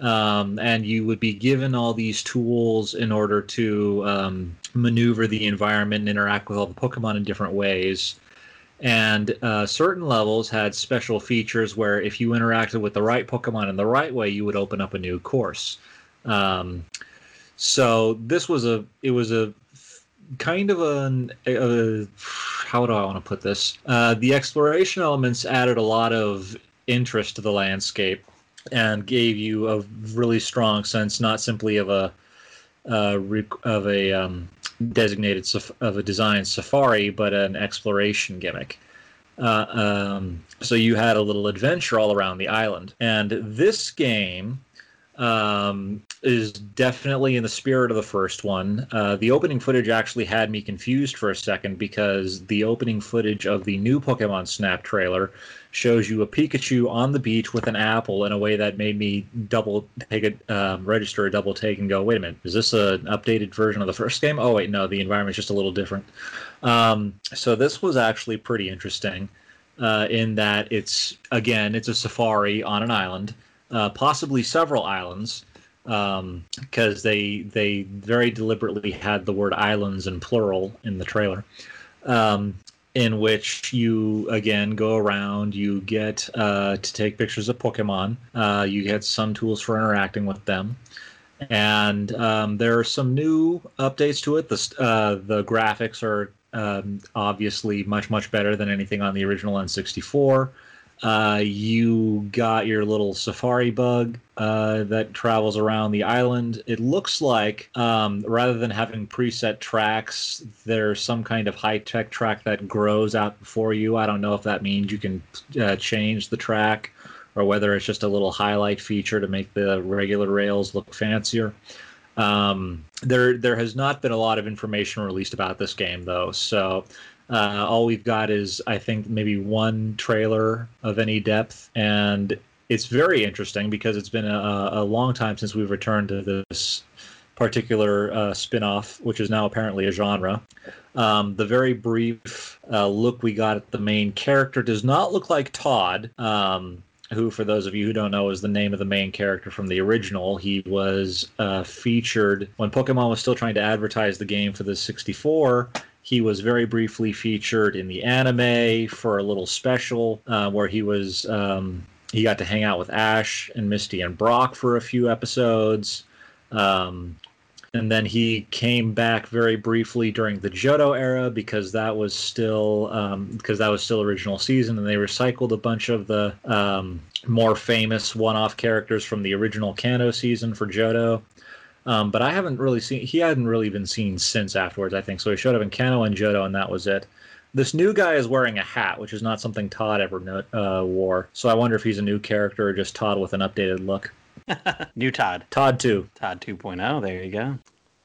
um, and you would be given all these tools in order to um, maneuver the environment and interact with all the Pokemon in different ways. And uh, certain levels had special features where if you interacted with the right Pokemon in the right way, you would open up a new course. Um, so this was a it was a kind of an a, how do I want to put this? Uh, the exploration elements added a lot of interest to the landscape and gave you a really strong sense, not simply of a uh, of a um, designated of a design safari, but an exploration gimmick. Uh, um, so you had a little adventure all around the island, and this game um, is definitely in the spirit of the first one. Uh, the opening footage actually had me confused for a second because the opening footage of the new Pokemon Snap trailer shows you a Pikachu on the beach with an apple in a way that made me double take a um, register a double take and go, wait a minute, is this an updated version of the first game? Oh wait, no, the environment's just a little different. Um, so this was actually pretty interesting uh, in that it's again it's a safari on an island, uh, possibly several islands, because they they very deliberately had the word islands in plural in the trailer. Um, in which you again go around, you get uh, to take pictures of Pokemon, uh, you get some tools for interacting with them, and um, there are some new updates to it. The uh, the graphics are um, obviously much much better than anything on the original N64. Uh, you got your little safari bug uh, that travels around the island. It looks like um, rather than having preset tracks, there's some kind of high tech track that grows out before you. I don't know if that means you can uh, change the track or whether it's just a little highlight feature to make the regular rails look fancier. Um, there, there has not been a lot of information released about this game though, so uh, all we've got is, I think, maybe one trailer of any depth, and it's very interesting because it's been a, a long time since we've returned to this particular uh, spin-off, which is now apparently a genre. Um, the very brief uh, look we got at the main character does not look like Todd. Um, who, for those of you who don't know, is the name of the main character from the original. He was uh, featured when Pokemon was still trying to advertise the game for the 64. He was very briefly featured in the anime for a little special uh, where he was um, he got to hang out with Ash and Misty and Brock for a few episodes. Um, and then he came back very briefly during the Johto era because that was still um, because that was still original season, and they recycled a bunch of the um, more famous one-off characters from the original Kanto season for Johto. Um, but I haven't really seen. He hadn't really been seen since afterwards. I think so. He showed up in Kanto and Johto, and that was it. This new guy is wearing a hat, which is not something Todd ever uh, wore. So I wonder if he's a new character or just Todd with an updated look. *laughs* new Todd. Todd 2. Todd 2.0. There you go.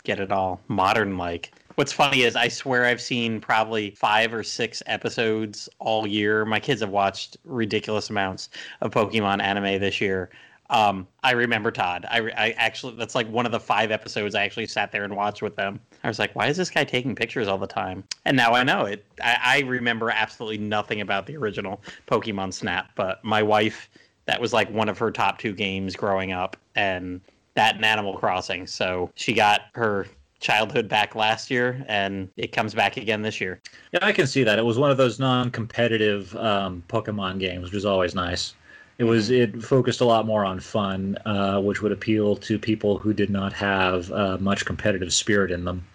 Get it all modern like. What's funny is I swear I've seen probably five or six episodes all year. My kids have watched ridiculous amounts of Pokemon anime this year. Um, I remember Todd. I, I actually that's like one of the five episodes I actually sat there and watched with them. I was like, why is this guy taking pictures all the time? And now I know it. I, I remember absolutely nothing about the original Pokemon Snap, but my wife, that was like one of her top two games growing up, and that and Animal Crossing. So she got her childhood back last year and it comes back again this year. Yeah, I can see that. It was one of those non-competitive um, Pokemon games, which is always nice. It was it focused a lot more on fun, uh, which would appeal to people who did not have uh, much competitive spirit in them,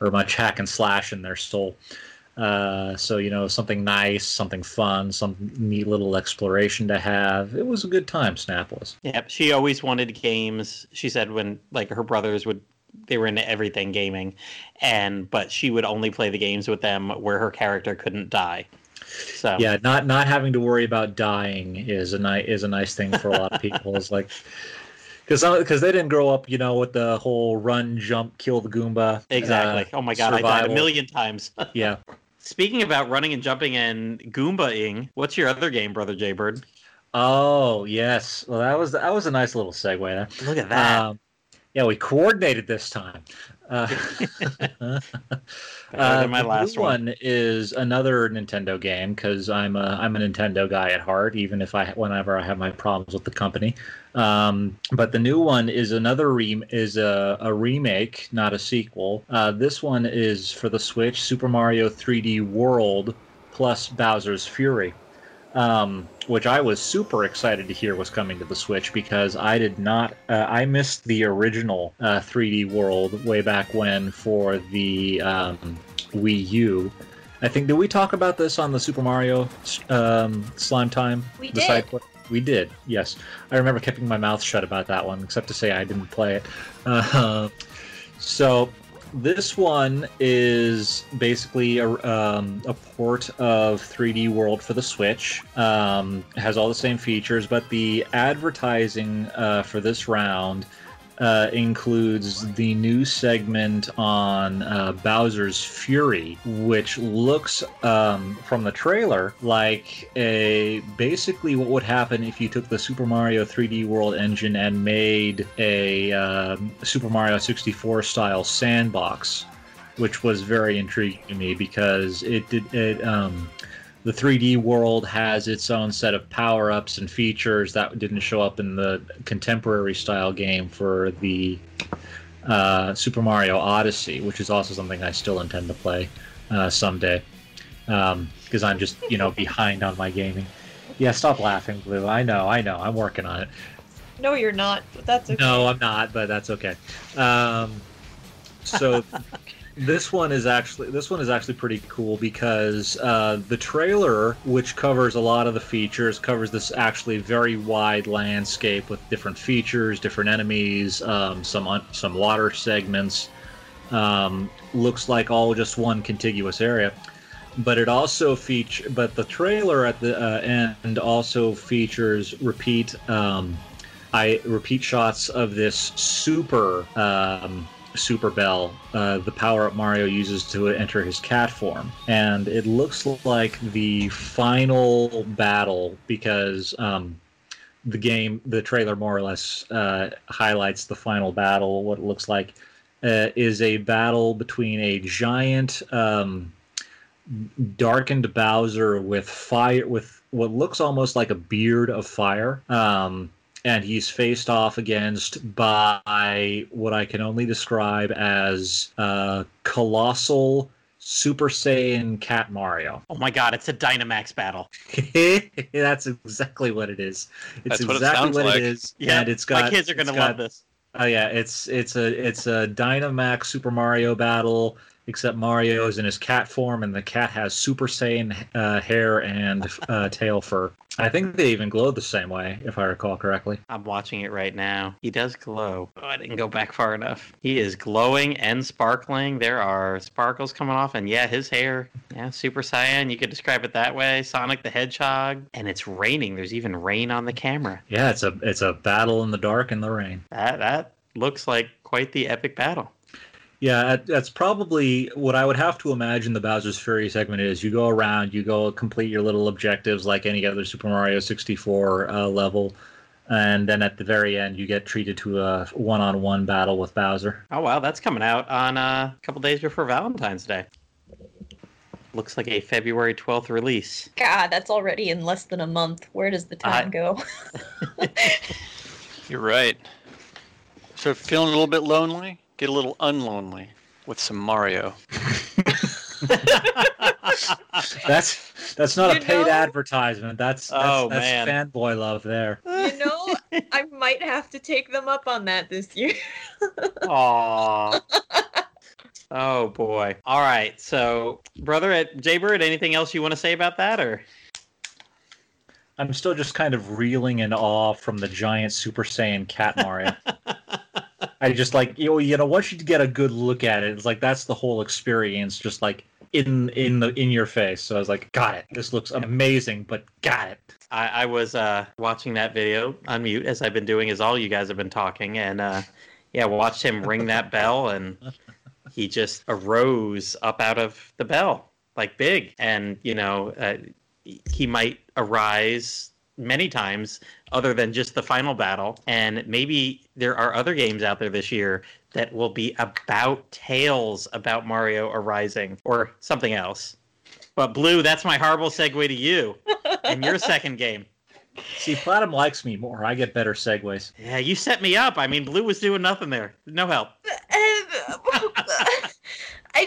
or much hack and slash in their soul. Uh, so you know something nice, something fun, some neat little exploration to have. It was a good time. Snap was. Yep, she always wanted games. She said when like her brothers would they were into everything gaming and but she would only play the games with them where her character couldn't die so yeah, not not having to worry about dying is a nice is a nice thing for a lot of people. It's like *laughs* because because they didn't grow up, you know, with the whole run, jump, kill the Goomba. Exactly. Uh, oh my god, survival. I died a million times. *laughs* yeah. Speaking about running and jumping and Goomba-ing, what's your other game, brother Jaybird? Oh yes, well that was that was a nice little segue there. Look at that. Um, yeah, we coordinated this time. Uh, *laughs* *laughs* uh, my last one. one. is another Nintendo game because I'm a I'm a Nintendo guy at heart, even if I whenever I have my problems with the company. Um, but the new one is another re- is a, a remake, not a sequel. Uh, this one is for the Switch, Super Mario 3D World plus Bowser's Fury um, which I was super excited to hear was coming to the Switch because I did not, uh, I missed the original uh, 3D World way back when for the um, Wii U. I think did we talk about this on the Super Mario um, Slime Time? We the did. We did. Yes, I remember keeping my mouth shut about that one, except to say I didn't play it. *laughs* Uh, so this one is basically a, um, a port of 3D World for the Switch. Um, has all the same features, but the advertising uh, for this round uh, includes the new segment on uh, Bowser's Fury, which looks um, from the trailer like a basically what would happen if you took the Super Mario 3D World engine and made a uh, Super Mario 64 style sandbox, which was very intriguing to me because it did it. Um, the 3D world has its own set of power ups and features that didn't show up in the contemporary style game for the uh, Super Mario Odyssey, which is also something I still intend to play uh, someday because um, I'm just you know *laughs* behind on my gaming. Yeah, stop laughing, Blue. I know, I know. I'm working on it. No, you're not. But that's okay. No, I'm not. But that's okay. Um, so *laughs* *laughs* this one is actually this one is actually pretty cool because uh, the trailer, which covers a lot of the features, covers this actually very wide landscape with different features, different enemies, um, some un- some water segments. Um, looks like all just one contiguous area but it also feature but the trailer at the uh, end also features repeat um, I repeat shots of this super um, super bell uh, the power up Mario uses to enter his cat form and it looks like the final battle because um, the game the trailer more or less uh, highlights the final battle what it looks like uh, is a battle between a giant um, darkened Bowser with fire with what looks almost like a beard of fire. Um, and he's faced off against by what I can only describe as uh, colossal Super Saiyan Cat Mario. Oh my god, it's a Dynamax battle. *laughs* That's exactly what it is. It's That's what it exactly sounds what like. it is. Yeah, and it's got My kids are gonna got- love this. Oh yeah, it's it's a it's a Dynamax Super Mario battle, except Mario is in his cat form, and the cat has Super Saiyan uh, hair and uh, *laughs* tail fur. I think they even glow the same way, if I recall correctly. I'm watching it right now. He does glow. Oh, I didn't go back far enough. He is glowing and sparkling. There are sparkles coming off, and yeah, his hair, yeah, Super Saiyan. You could describe it that way. Sonic the Hedgehog, and it's raining. There's even rain on the camera. Yeah, it's a it's a battle in the dark and the rain. That that looks like quite the epic battle. Yeah, that's probably what I would have to imagine the Bowser's Fury segment is. You go around, you go complete your little objectives like any other Super Mario 64 uh, level, and then at the very end, you get treated to a one-on-one battle with Bowser. Oh wow, that's coming out on uh, a couple days before Valentine's Day. Looks like a February 12th release. God, that's already in less than a month. Where does the time I- go? *laughs* *laughs* You're right. So feeling a little bit lonely? Get a little unlonely with some Mario. *laughs* That's that's not You a paid know- advertisement. That's that's, Oh, that's man. fanboy love there. you know, I might have to take them up on that this year. *laughs* Aww. Oh boy. All right. So, brother at Jaybird, anything else you want to say about that, or I'm still just kind of reeling in awe from the giant Super Saiyan Cat Mario. *laughs* I just like you know, you know once you get a good look at it, it's like that's the whole experience, just like in in the in your face. So I was like, got it. This looks amazing, but got it. I, I was uh, watching that video on mute as I've been doing, as all you guys have been talking, and uh, yeah, watched him ring that *laughs* bell, and he just arose up out of the bell like big, and you know, uh, he might arise many times other than just the final battle. And maybe there are other games out there this year that will be about tales about mario arising or something else. But blue that's my horrible segue to you *laughs* and your second game. See, Platinum likes me more. I get better segues. yeah you set me up. I mean blue was doing nothing there. No help. *laughs* I,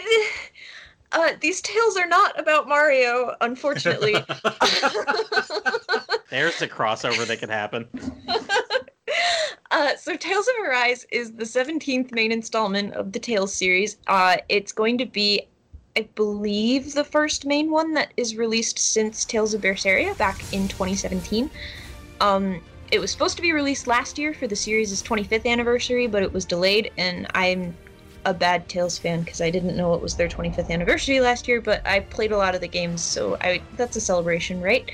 uh, these tales are not about Mario, unfortunately. *laughs* there's a crossover that could happen *laughs* uh, so Tales of Arise is the 17th main installment of the Tales series. Uh, it's going to be, I believe, the first main one that is released since Tales of Berseria back in 2017. Um, it was supposed to be released last year for the series' 25th anniversary, but it was delayed, and I'm a bad Tales fan because I didn't know it was their 25th anniversary last year, but I played a lot of the games, so I that's a celebration, right?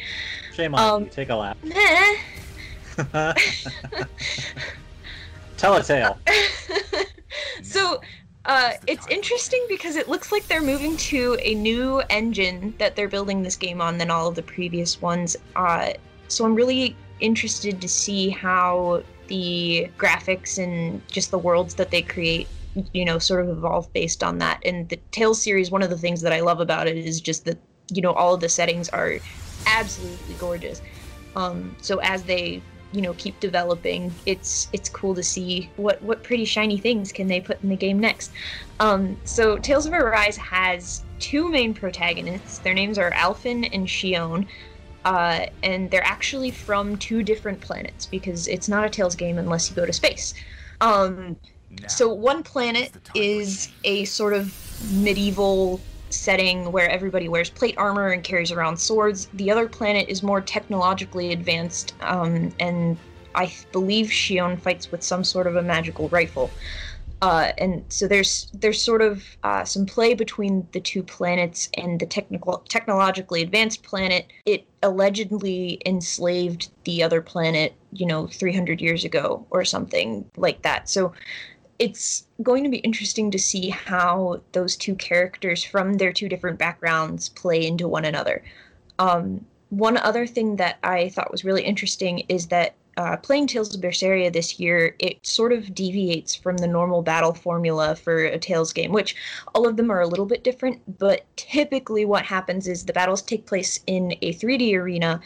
Shame on Um, you. Take a lap. *laughs* Tell a tale. *laughs* so uh, it's interesting because it looks like they're moving to a new engine that they're building this game on than all of the previous ones. Uh, so I'm really interested to see how the graphics and just the worlds that they create, you know, sort of evolve based on that. And the Tales series, one of the things that I love about it is just that, you know, all of the settings are absolutely gorgeous. Um, so as they you know keep developing it's it's cool to see what what pretty shiny things can they put in the game next um so tales of arise has two main protagonists their names are Alphen and Shionne uh, and they're actually from two different planets because it's not a tales game unless you go to space um so one planet is a sort of medieval setting where everybody wears plate armor and carries around swords. The other planet is more technologically advanced, um, and I believe Shionne fights with some sort of a magical rifle. Uh, and so there's there's sort of uh, some play between the two planets and the technical technologically advanced planet. It allegedly enslaved the other planet, you know, 300 years ago or something like that. So it's going to be interesting to see how those two characters from their two different backgrounds play into one another. Um, one other thing that I thought was really interesting is that uh, playing Tales of Berseria this year, it sort of deviates from the normal battle formula for a Tales game, which all of them are a little bit different, but typically what happens is the battles take place in a 3D arena,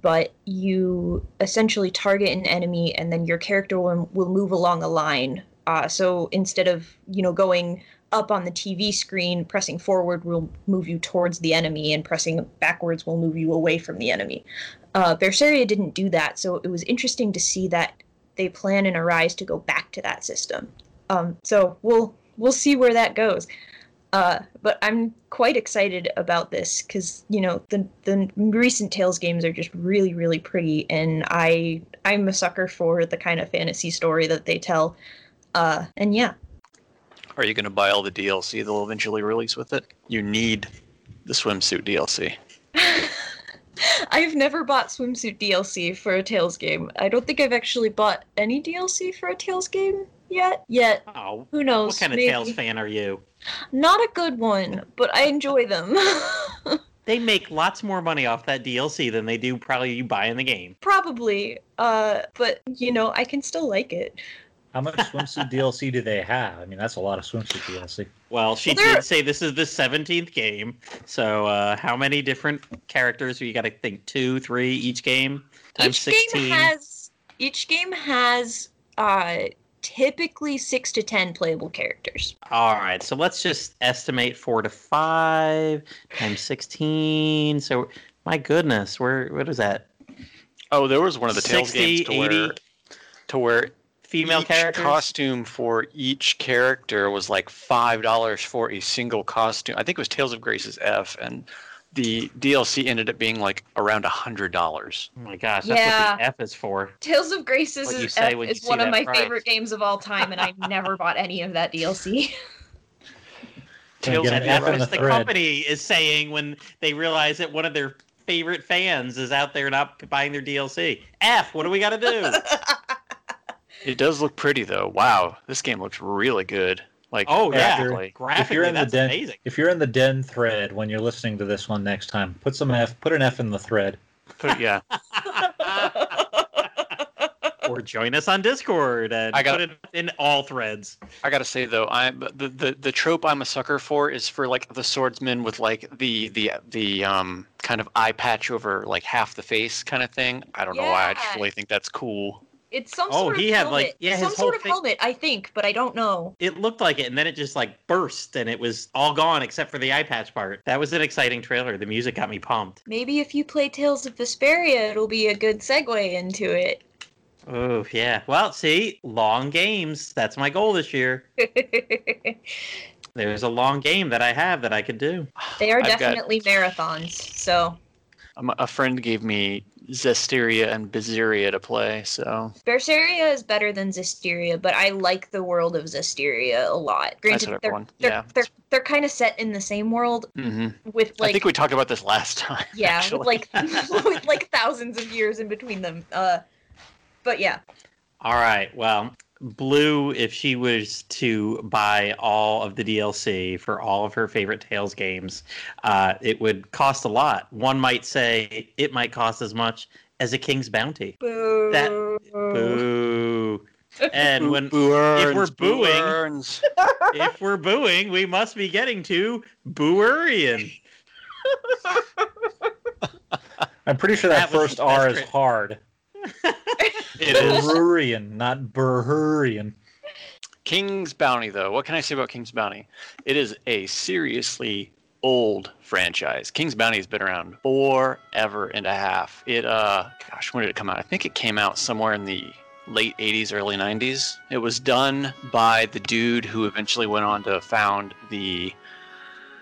but you essentially target an enemy and then your character will, will move along a line. Uh, so instead of, you know, going up on the TV screen, pressing forward will move you towards the enemy, and pressing backwards will move you away from the enemy. Uh, Berseria didn't do that, so it was interesting to see that they plan in Arise to go back to that system. Um, so we'll we'll see where that goes. Uh, but I'm quite excited about this because you know the the recent Tales games are just really really pretty, and I I'm a sucker for the kind of fantasy story that they tell. Uh, and yeah, Are you going to buy all the DLC they'll eventually release with it? You need the swimsuit DLC. *laughs* I've never bought swimsuit DLC for a Tales game. I don't think I've actually bought any DLC for a Tales game yet. Yet, Oh, who knows? what kind of maybe. Tales fan are you? Not a good one, but I enjoy them. *laughs* They make lots more money off that DLC than they do probably you buying the game. Probably, uh, but you know, I can still like it. How much swimsuit DLC do they have? I mean, that's a lot of swimsuit DLC. Well, she Well, did say this is the 17th game. So, uh, how many different characters? You got to think two, three each game times each 16. game has each game has uh typically six to ten playable characters. All right, so let's just estimate four to five times 16. So, my goodness, where what is that? Oh, there was one of the Tales games to 80 where, to where Female each characters? costume for each character was like five dollars for a single costume. I think it was Tales of Graces F, and the DLC ended up being like around a hundred dollars. Oh my gosh, that's Yeah. what the F is for. Tales of Graces What you is, say F when you is see one of my price. favorite games of all time, and I *laughs* never bought any of that DLC. Tales of an That's F on the the company is saying when they realize that one of their favorite fans is out there not buying their DLC. F, what do we got to do? *laughs* It does look pretty though. Wow, this game looks really good. Like Oh yeah, graphically. graphically, if you're in the den, amazing. if you're in the den thread when you're listening to this one next time, put some F, put an F in the thread. Put- yeah, *laughs* *laughs* or join us on Discord and I got- put it in all threads. I gotta say though, I the, the the trope I'm a sucker for is for like the swordsman with like the the the um kind of eye patch over like half the face kind of thing. I don't know why. I just really think that's cool. It's some Oh, sort of he had, helmet. like- yeah, some sort of thing- helmet, I think, but I don't know. It looked like it, and then it just like burst, and it was all gone except for the eye patch part. That was an exciting trailer. The music got me pumped. Maybe if you play Tales of Vesperia, it'll be a good segue into it. Oh yeah. Well, see, long games. That's my goal this year. *laughs* There's a long game that I have that I could do. they are I've got- definitely marathons, so a friend gave me Zestiria and Berseria to play, so Berseria is better than Zestiria, but I like the world of Zestiria a lot. Granted, they're, they're, yeah. they're, they're kind of set in the same world hmm with I think we talked about this last *laughs* time. yeah, with like *laughs* with like thousands of years in between them. Uh, but yeah, All right. Well, Blue, if she was to buy all of the DLC for all of her favorite Tales games, uh, it would cost a lot. One might say it might cost as much as a King's Bounty. boo. That- Boo. *laughs* And when Boo if we're Earns, Boo booing- Earns. *laughs* if we're booing, we must be getting to Booerian. *laughs* I'm pretty sure that, That first the R is tra- hard. It is. Burhurian, not Burhurian. King's Bounty, though, what can I say about King's Bounty? It is a seriously old franchise. King's Bounty has been around forever and a half. It, uh, gosh, when did it come out? I think it came out somewhere in the late 80s, early 90s. It was done by the dude who eventually went on to found the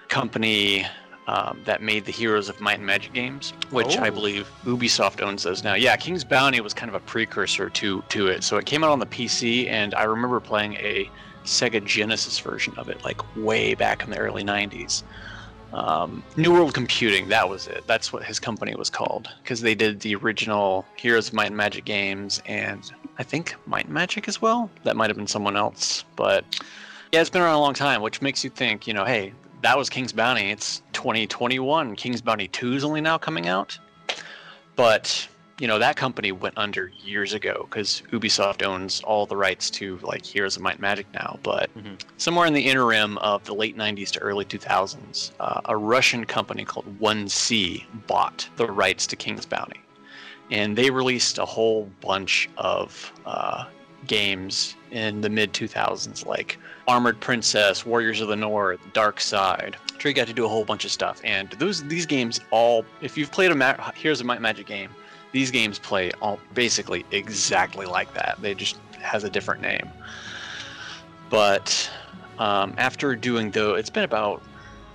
company um, that made the Heroes of Might and Magic games, which I Oh. believe Ubisoft owns those now. Yeah, King's Bounty was kind of a precursor to to it. So it came out on the PC, and I remember playing a Sega Genesis version of it, like way back in the early 90s. Um, New World Computing, that was it. That's what his company was called, because they did the original Heroes of Might and Magic games, and I think Might and Magic as well. That might have been someone else, but yeah, it's been around a long time, which makes you think, you know, hey, that was King's Bounty. It's 2021. King's Bounty 2 is only now coming out. But, you know, that company went under years ago because Ubisoft owns all the rights to, like, Heroes of Might and Magic now. But Mhm. somewhere in the interim of the late 90s to early 2000s, uh, a Russian company called 1C bought the rights to King's Bounty. And they released a whole bunch of uh, games in the mid 2000s, like Armored Princess, Warriors of the North, Dark Side. Trey got to do a whole bunch of stuff, and those these games all, if you've played a Ma- Heroes of Might Magic game, these games play all basically exactly like that. They just has a different name. But um, after doing though, it's been about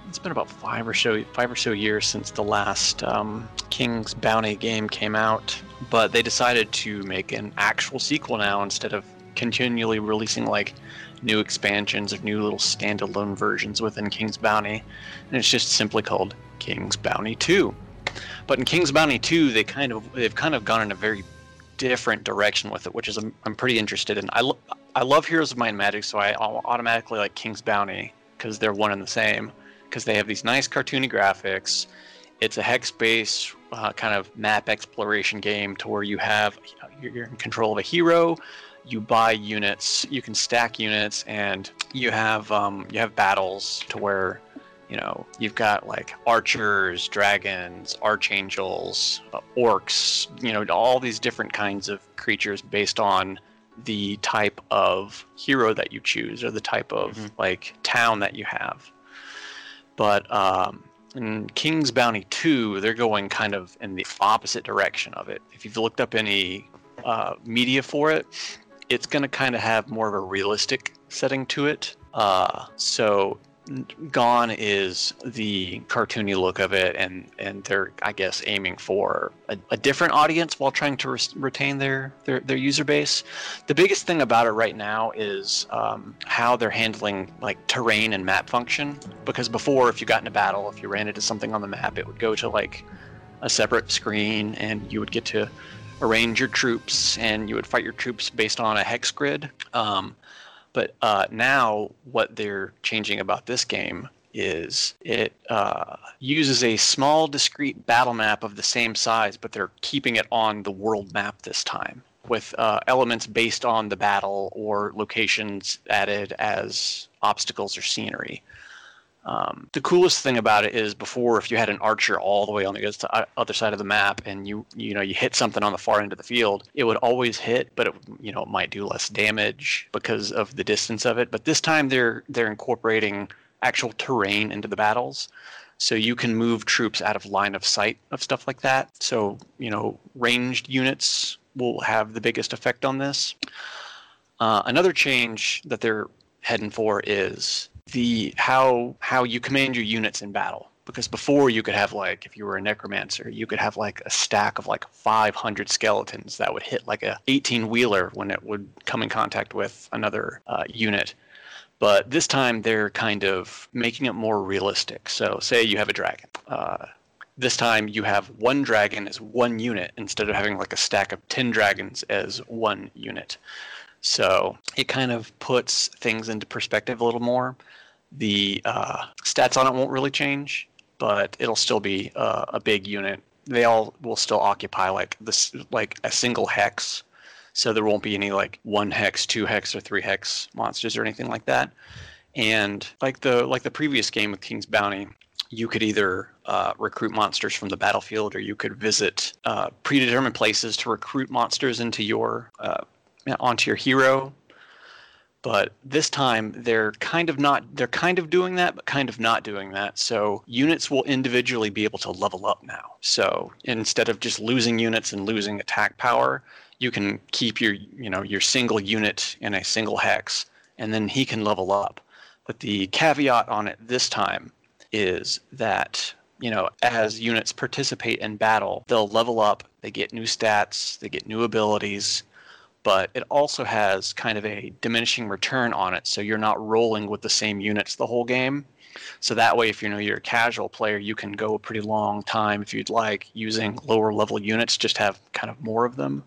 it's been about five or so five or so years since the last um, King's Bounty game came out. But they decided to make an actual sequel now instead of continually releasing like new expansions or new little standalone versions within King's Bounty, and it's just simply called King's Bounty 2. But in King's Bounty 2, they kind of they've kind of gone in a very different direction with it, which is I'm, I'm pretty interested in. I lo- I love Heroes of Might and Magic, so I automatically like King's Bounty because they're one and the same. Because they have these nice cartoony graphics. It's a hex-based uh, kind of map exploration game to where you have you're in control of a hero. You buy units, you can stack units, and you have um, you have battles to where you know you've got like archers, dragons, archangels, uh, orcs. You know all these different kinds of creatures based on the type of hero that you choose or the type of Mhm. like town that you have. But um, in King's Bounty 2, they're going kind of in the opposite direction of it. If you've looked up any uh, media for it, it's going to kind of have more of a realistic setting to it. Uh, so gone is the cartoony look of it, and and they're I guess aiming for a, a different audience while trying to res- retain their, their their user base. The biggest thing about it right now is um, how they're handling like terrain and map function. Because before, if you got in a battle, if you ran into something on the map, it would go to like a separate screen, and you would get to arrange your troops, and you would fight your troops based on a hex grid. Um, but uh, now, what they're changing about this game is it uh, uses a small, discrete battle map of the same size, but they're keeping it on the world map this time with uh, elements based on the battle or locations added as obstacles or scenery. Um, the coolest thing about it is before, if you had an archer all the way on the other si- other side of the map, and you you know you hit something on the far end of the field, it would always hit, but it you know it might do less damage because of the distance of it. But this time they're they're incorporating actual terrain into the battles, so you can move troops out of line of sight of stuff like that. So you know ranged units will have the biggest effect on this. Uh, another change that they're heading for is the how how you command your units in battle. Because before you could have like if you were a necromancer you could have like a stack of like 500 skeletons that would hit like a 18 wheeler when it would come in contact with another uh, unit. But this time they're kind of making it more realistic. So say you have a dragon uh, this time you have one dragon as one unit instead of having like a stack of 10 dragons as one unit so it kind of puts things into perspective a little more. The uh, stats on it won't really change, but it'll still be uh, a big unit. They all will still occupy like this, like a single hex. So there won't be any like one hex, two hex, or three hex monsters or anything like that. And like the like the previous game with King's Bounty, you could either uh, recruit monsters from the battlefield, or you could visit uh, predetermined places to recruit monsters into your uh, onto your hero. But this time they're kind of not they're kind of doing that, but kind of not doing that. So units will individually be able to level up now. So instead of just losing units and losing attack power, you can keep your you know your single unit in a single hex, and then he can level up. But the caveat on it this time is that you know as units participate in battle, they'll level up. They get new stats. They get new abilities. But it also has kind of a diminishing return on it, so you're not rolling with the same units the whole game. So that way, if you know you're a casual player, you can go a pretty long time if you'd like using lower level units, just have kind of more of them.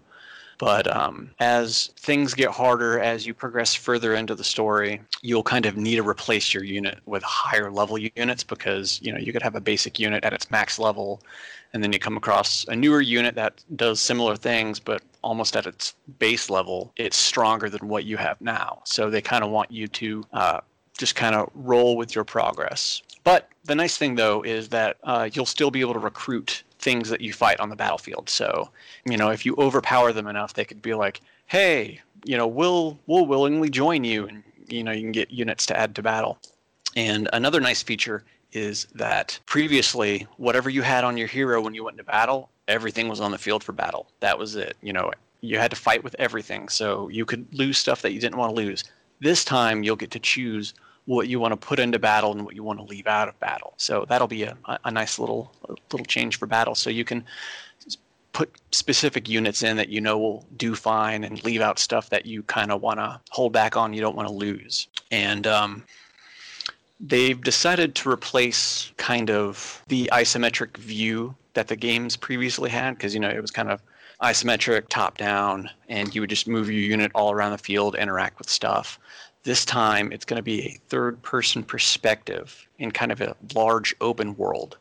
But um, as things get harder, as you progress further into the story, you'll kind of need to replace your unit with higher level units because you know you could have a basic unit at its max level, and then you come across a newer unit that does similar things, but almost at its base level, it's stronger than what you have now. So they kind of want you to uh, just kind of roll with your progress. But the nice thing though is that uh, you'll still be able to recruit things that you fight on the battlefield. So, you know, if you overpower them enough, they could be like, "Hey, you know, we'll we'll willingly join you," and you know, you can get units to add to battle. And another nice feature is that previously, whatever you had on your hero when you went into battle, everything was on the field for battle. That was it. You know, you had to fight with everything, so you could lose stuff that you didn't want to lose. This time, you'll get to choose what you want to put into battle and what you want to leave out of battle. So that'll be a, a nice little little change for battle. So you can put specific units in that you know will do fine and leave out stuff that you kind of want to hold back on. You don't want to lose. And um, they've decided to replace kind of the isometric view that the games previously had because you know it was kind of isometric top down and you would just move your unit all around the field interact with stuff this time it's going to be a third person perspective in kind of a large open world.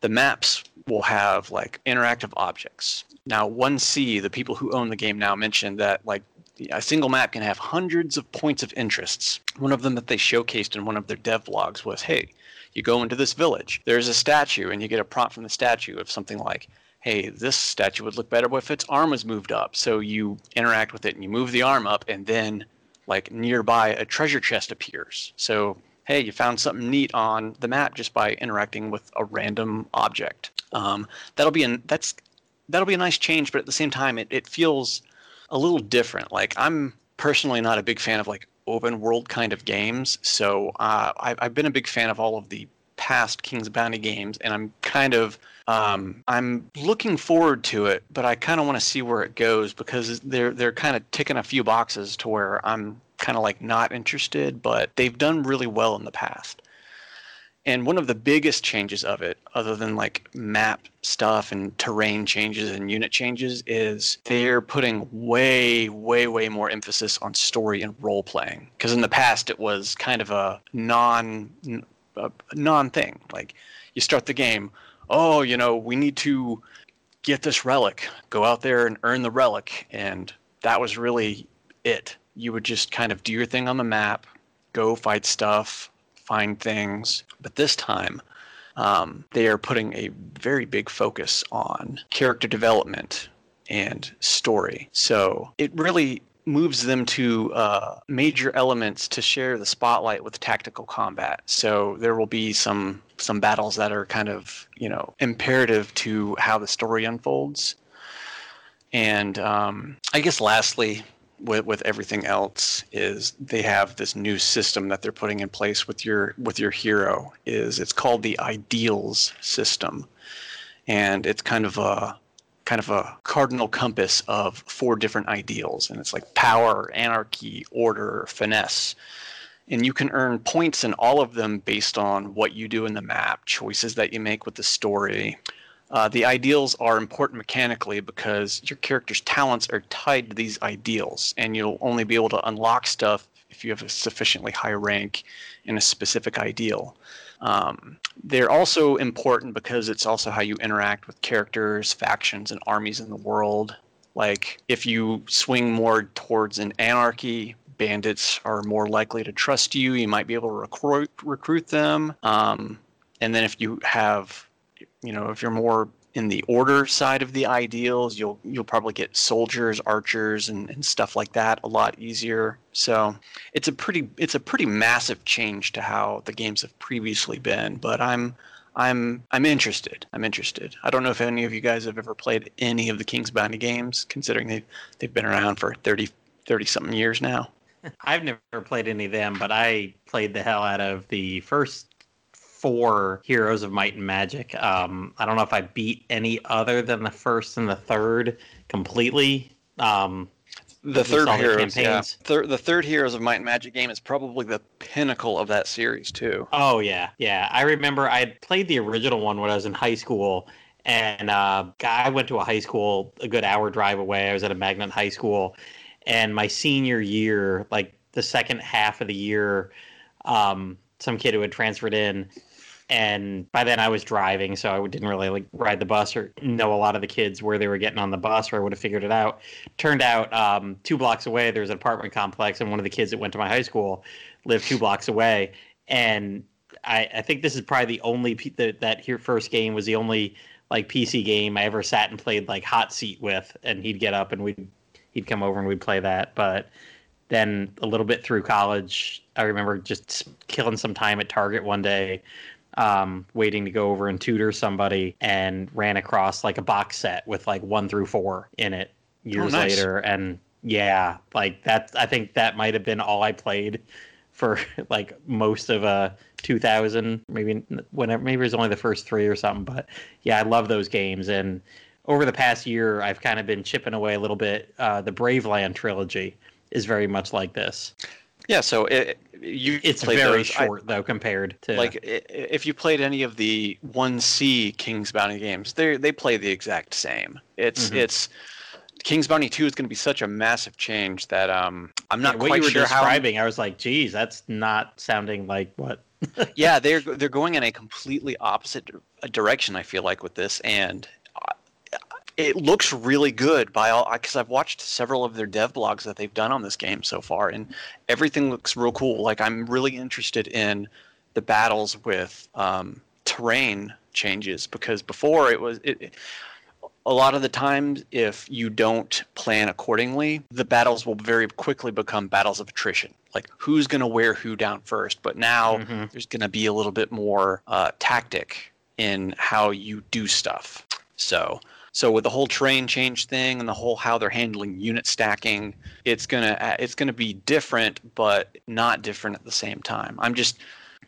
The maps will have like interactive objects. Now, 1C, the people who own the game now mentioned that like a single map can have hundreds of points of interests. One of them that they showcased in one of their dev blogs was hey, you go into this village, there's a statue, and you get a prompt from the statue of something like, hey, this statue would look better if its arm was moved up. So you interact with it and you move the arm up, and then like nearby a treasure chest appears. So, hey, you found something neat on the map just by interacting with a random object. Um, that'll be an that's that'll be a nice change, but at the same time, it, it feels a little different. Like I'm personally not a big fan of like open world kind of games, so uh, I, I've been a big fan of all of the past King's Bounty games, and I'm kind of um, I'm looking forward to it, but I kind of want to see where it goes because they're they're kind of ticking a few boxes to where I'm kind of like not interested, but they've done really well in the past. And one of the biggest changes of it, other than like map stuff and terrain changes and unit changes, is they're putting way, way, way more emphasis on story and role playing. Because in the past, it was kind of a non a non thing. Like you start the game, oh, you know, we need to get this relic, go out there and earn the relic. And that was really it. You would just kind of do your thing on the map, go fight stuff, find things. But this time, um, they are putting a very big focus on character development and story. So it really moves them to uh, major elements to share the spotlight with tactical combat. So there will be some some battles that are kind of you know imperative to how the story unfolds. And um, I guess lastly, with with everything else, is they have this new system that they're putting in place with your with your hero. Is it's called the ideals system, and it's kind of a kind of a cardinal compass of four different ideals. And it's like power, anarchy, order, finesse. And you can earn points in all of them based on what you do in the map, choices that you make with the story. Uh, the ideals are important mechanically because your character's talents are tied to these ideals, and you'll only be able to unlock stuff if you have a sufficiently high rank in a specific ideal. Um, they're also important because it's also how you interact with characters, factions, and armies in the world. Like, if you swing more towards an anarchy, bandits are more likely to trust you. You might be able to recruit recruit them. Um, and then if you have, you know, if you're more in the order side of the ideals, you'll you'll probably get soldiers, archers, and, and stuff like that a lot easier. So it's a pretty it's a pretty massive change to how the games have previously been. But I'm I'm I'm interested. I'm interested. I don't know if any of you guys have ever played any of the King's Bounty games, considering they've they've been around for 30 30 something years now. *laughs* I've never played any of them, but I played the hell out of the first four Heroes of Might and Magic. Um, I don't know if I beat any other than the first and the third completely. Um, The third Heroes, yeah. Thir- the third Heroes of Might and Magic game is probably the pinnacle of that series too. Oh yeah, yeah. I remember I had played the original one when I was in high school, and uh, I went to a high school a good hour drive away. I was at a magnet high school, and my senior year, like the second half of the year, um, some kid who had transferred in, and by then I was driving, so I didn't really like ride the bus or know a lot of the kids where they were getting on the bus, or I would have figured it out. Turned out, um, two blocks away, there was an apartment complex, and one of the kids that went to my high school lived two blocks away, and I, I think this is probably the only P- that that here first game was the only like PC game I ever sat and played like hot seat with, and he'd get up and we'd he'd come over and we'd play that. But then a little bit through college, I remember just killing some time at Target one day, um, waiting to go over and tutor somebody, and ran across like a box set with like one through four in it years nice. later, and yeah, like that. I think that might have been all I played for *laughs* like most of uh 2000 maybe whenever maybe it was only the first three or something but yeah i love those games and over the past year i've kind of been chipping away a little bit uh the Braveland trilogy is very much like this Yeah, so it, you it's very those. I- short though compared to like if you played any of the 1C King's Bounty games, they they play the exact same. It's Mhm. it's King's Bounty 2 is going to be such a massive change that um I'm not Yeah, what you were sure how describing i was like geez that's not sounding like what *laughs* yeah, *laughs* they're they're going in a completely opposite direction. I feel like with this, and it looks really good by all because I've watched several of their dev blogs that they've done on this game so far, and everything looks real cool. Like I'm really interested in the battles with um, terrain changes because before it was it. it- a lot of the times, if you don't plan accordingly, the battles will very quickly become battles of attrition. Like who's going to wear who down first. But now Mhm. there's going to be a little bit more uh, tactic in how you do stuff. So, so with the whole terrain change thing and the whole how they're handling unit stacking, it's gonna uh, it's gonna be different, but not different at the same time. I'm just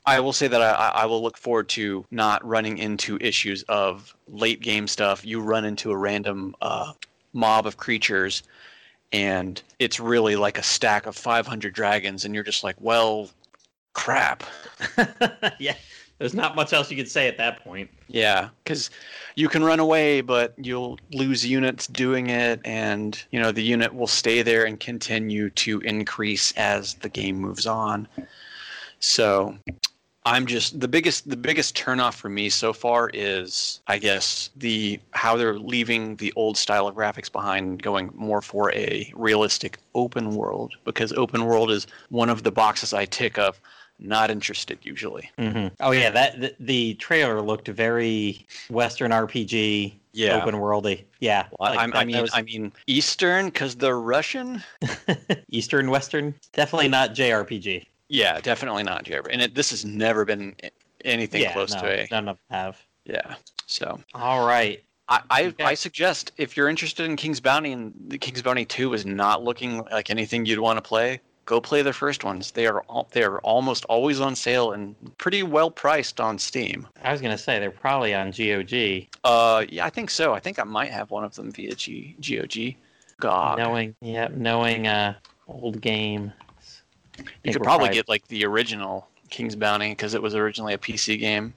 I will say that I, I will look forward to not running into issues of late game stuff. You run into a random uh, mob of creatures, and it's really like a stack of 500 dragons, and you're just like, well, crap. *laughs* yeah there's not much else you could say at that point Yeah, because you can run away, but you'll lose units doing it, and you know the unit will stay there and continue to increase as the game moves on. So, I'm just the biggest the biggest turnoff for me so far is I guess the how they're leaving the old style of graphics behind, going more for a realistic open world because open world is one of the boxes I tick of. Not interested usually. hmm oh yeah that the, the trailer looked very western rpg Yeah. open worldy yeah Well, like I mean, was- I mean Eastern because they're Russian. *laughs* Eastern Western, definitely not JRPG. Yeah, definitely not JRPG. And it, this has never been anything yeah, close no, to a. none of them have. Yeah. So All right, I, I, Okay. I suggest if you're interested in King's Bounty and the King's Bounty 2 is not looking like anything you'd want to play, go play the first ones. They are all, they are almost always on sale and pretty well priced on Steam. I was gonna say they're probably on GOG. Uh, yeah, I think so. I think I might have one of them via G, GOG. GOG. Knowing, yeah, knowing uh, old game. you could probably get like the original King's Bounty because it was originally a PC game.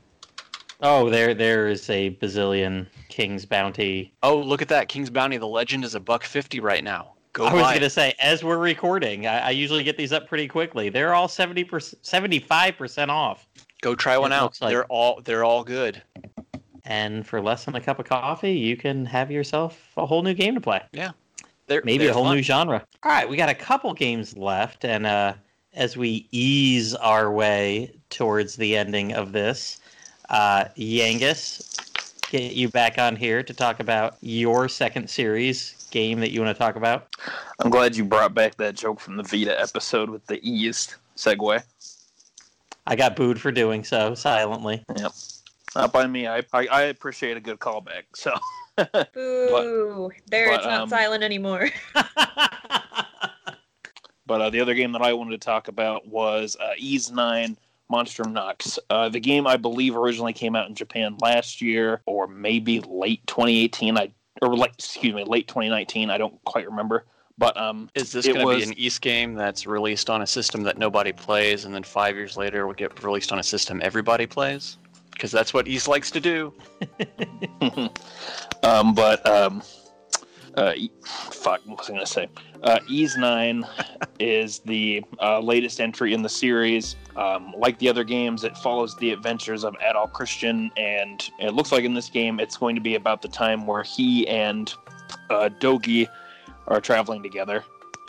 Oh, there, there is a bazillion King's Bounty. Oh, look at that! King's Bounty. The Legend is a buck fifty right now. Go I was gonna say, as we're recording, I, I usually get these up pretty quickly. They're all seventy percent, seventy-five percent off, Go try one out. like- They're all they're all good. and for less than a cup of coffee, you can have yourself a whole new game to play. They're, maybe they're a whole fun. new genre. All right, we got a couple games left, and uh, as we ease our way towards the ending of this, uh, Yangus, get you back on here to talk about your second series game that you want to talk about. I'm glad you brought back that joke from the Vita episode with the eased segue. I got booed for doing so silently. Yep. Not by me. I, I, I appreciate a good callback. So, *laughs* Boo! there, but, it's not um, silent anymore. *laughs* but uh, the other game that I wanted to talk about was uh, Ys Nine Monstrum Nox. Uh, the game I believe originally came out in Japan last year, or maybe late 2018. I or like excuse me, late 2019. I don't quite remember. But um, Is this going to be an Ys game that's released on a system that nobody plays, and then five years later will get released on a system everybody plays? Because that's what Ys likes to do. *laughs* um, but um, uh, fuck, what was I gonna say? Uh, Ys Nine *laughs* is the uh, latest entry in the series. Um, like the other games, it follows the adventures of Adol Christin, and it looks like in this game it's going to be about the time where he and uh, Dogi are traveling together.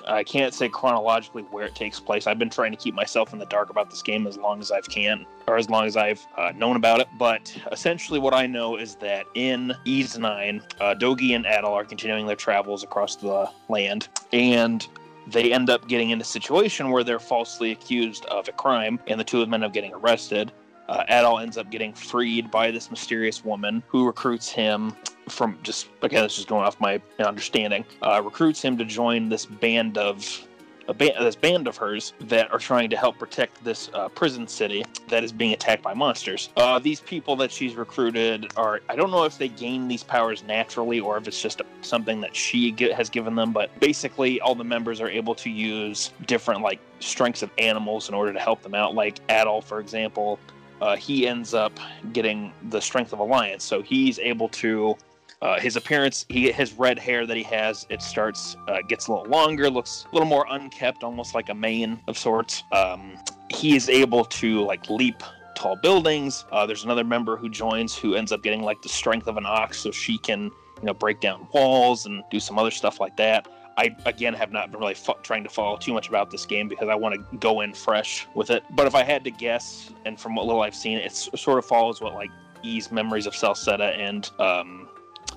I can't say chronologically where it takes place. I've been trying to keep myself in the dark about this game as long as I've can, or as long as I've uh, known about it. But essentially, what I know is that in Ys Nine, uh, Dogi and Adol are continuing their travels across the land, and they end up getting in a situation where they're falsely accused of a crime, and the two of them end up getting arrested. Uh, Adol ends up getting freed by this mysterious woman who recruits him from just again, this is going off my understanding. Uh, recruits him to join this band of a this band of hers that are trying to help protect this uh, prison city that is being attacked by monsters. Uh, these people that she's recruited are I don't know if they gain these powers naturally or if it's just something that she gi- has given them, but basically all the members are able to use different like strengths of animals in order to help them out. Like Adol, for example, uh, he ends up getting the strength of alliance. so he's able to uh, his appearance, he his red hair that he has, it starts uh, gets a little longer, looks a little more unkept, almost like a mane of sorts. Um, he is able to like leap tall buildings. Uh, there's another member who joins who ends up getting like the strength of an ox, so she can you know break down walls and do some other stuff like that. I again have not been really fo- trying to follow too much about this game because I want to go in fresh with it. But if I had to guess, and from what little I've seen, it sort of follows what like Ys Memories of Celceta and um,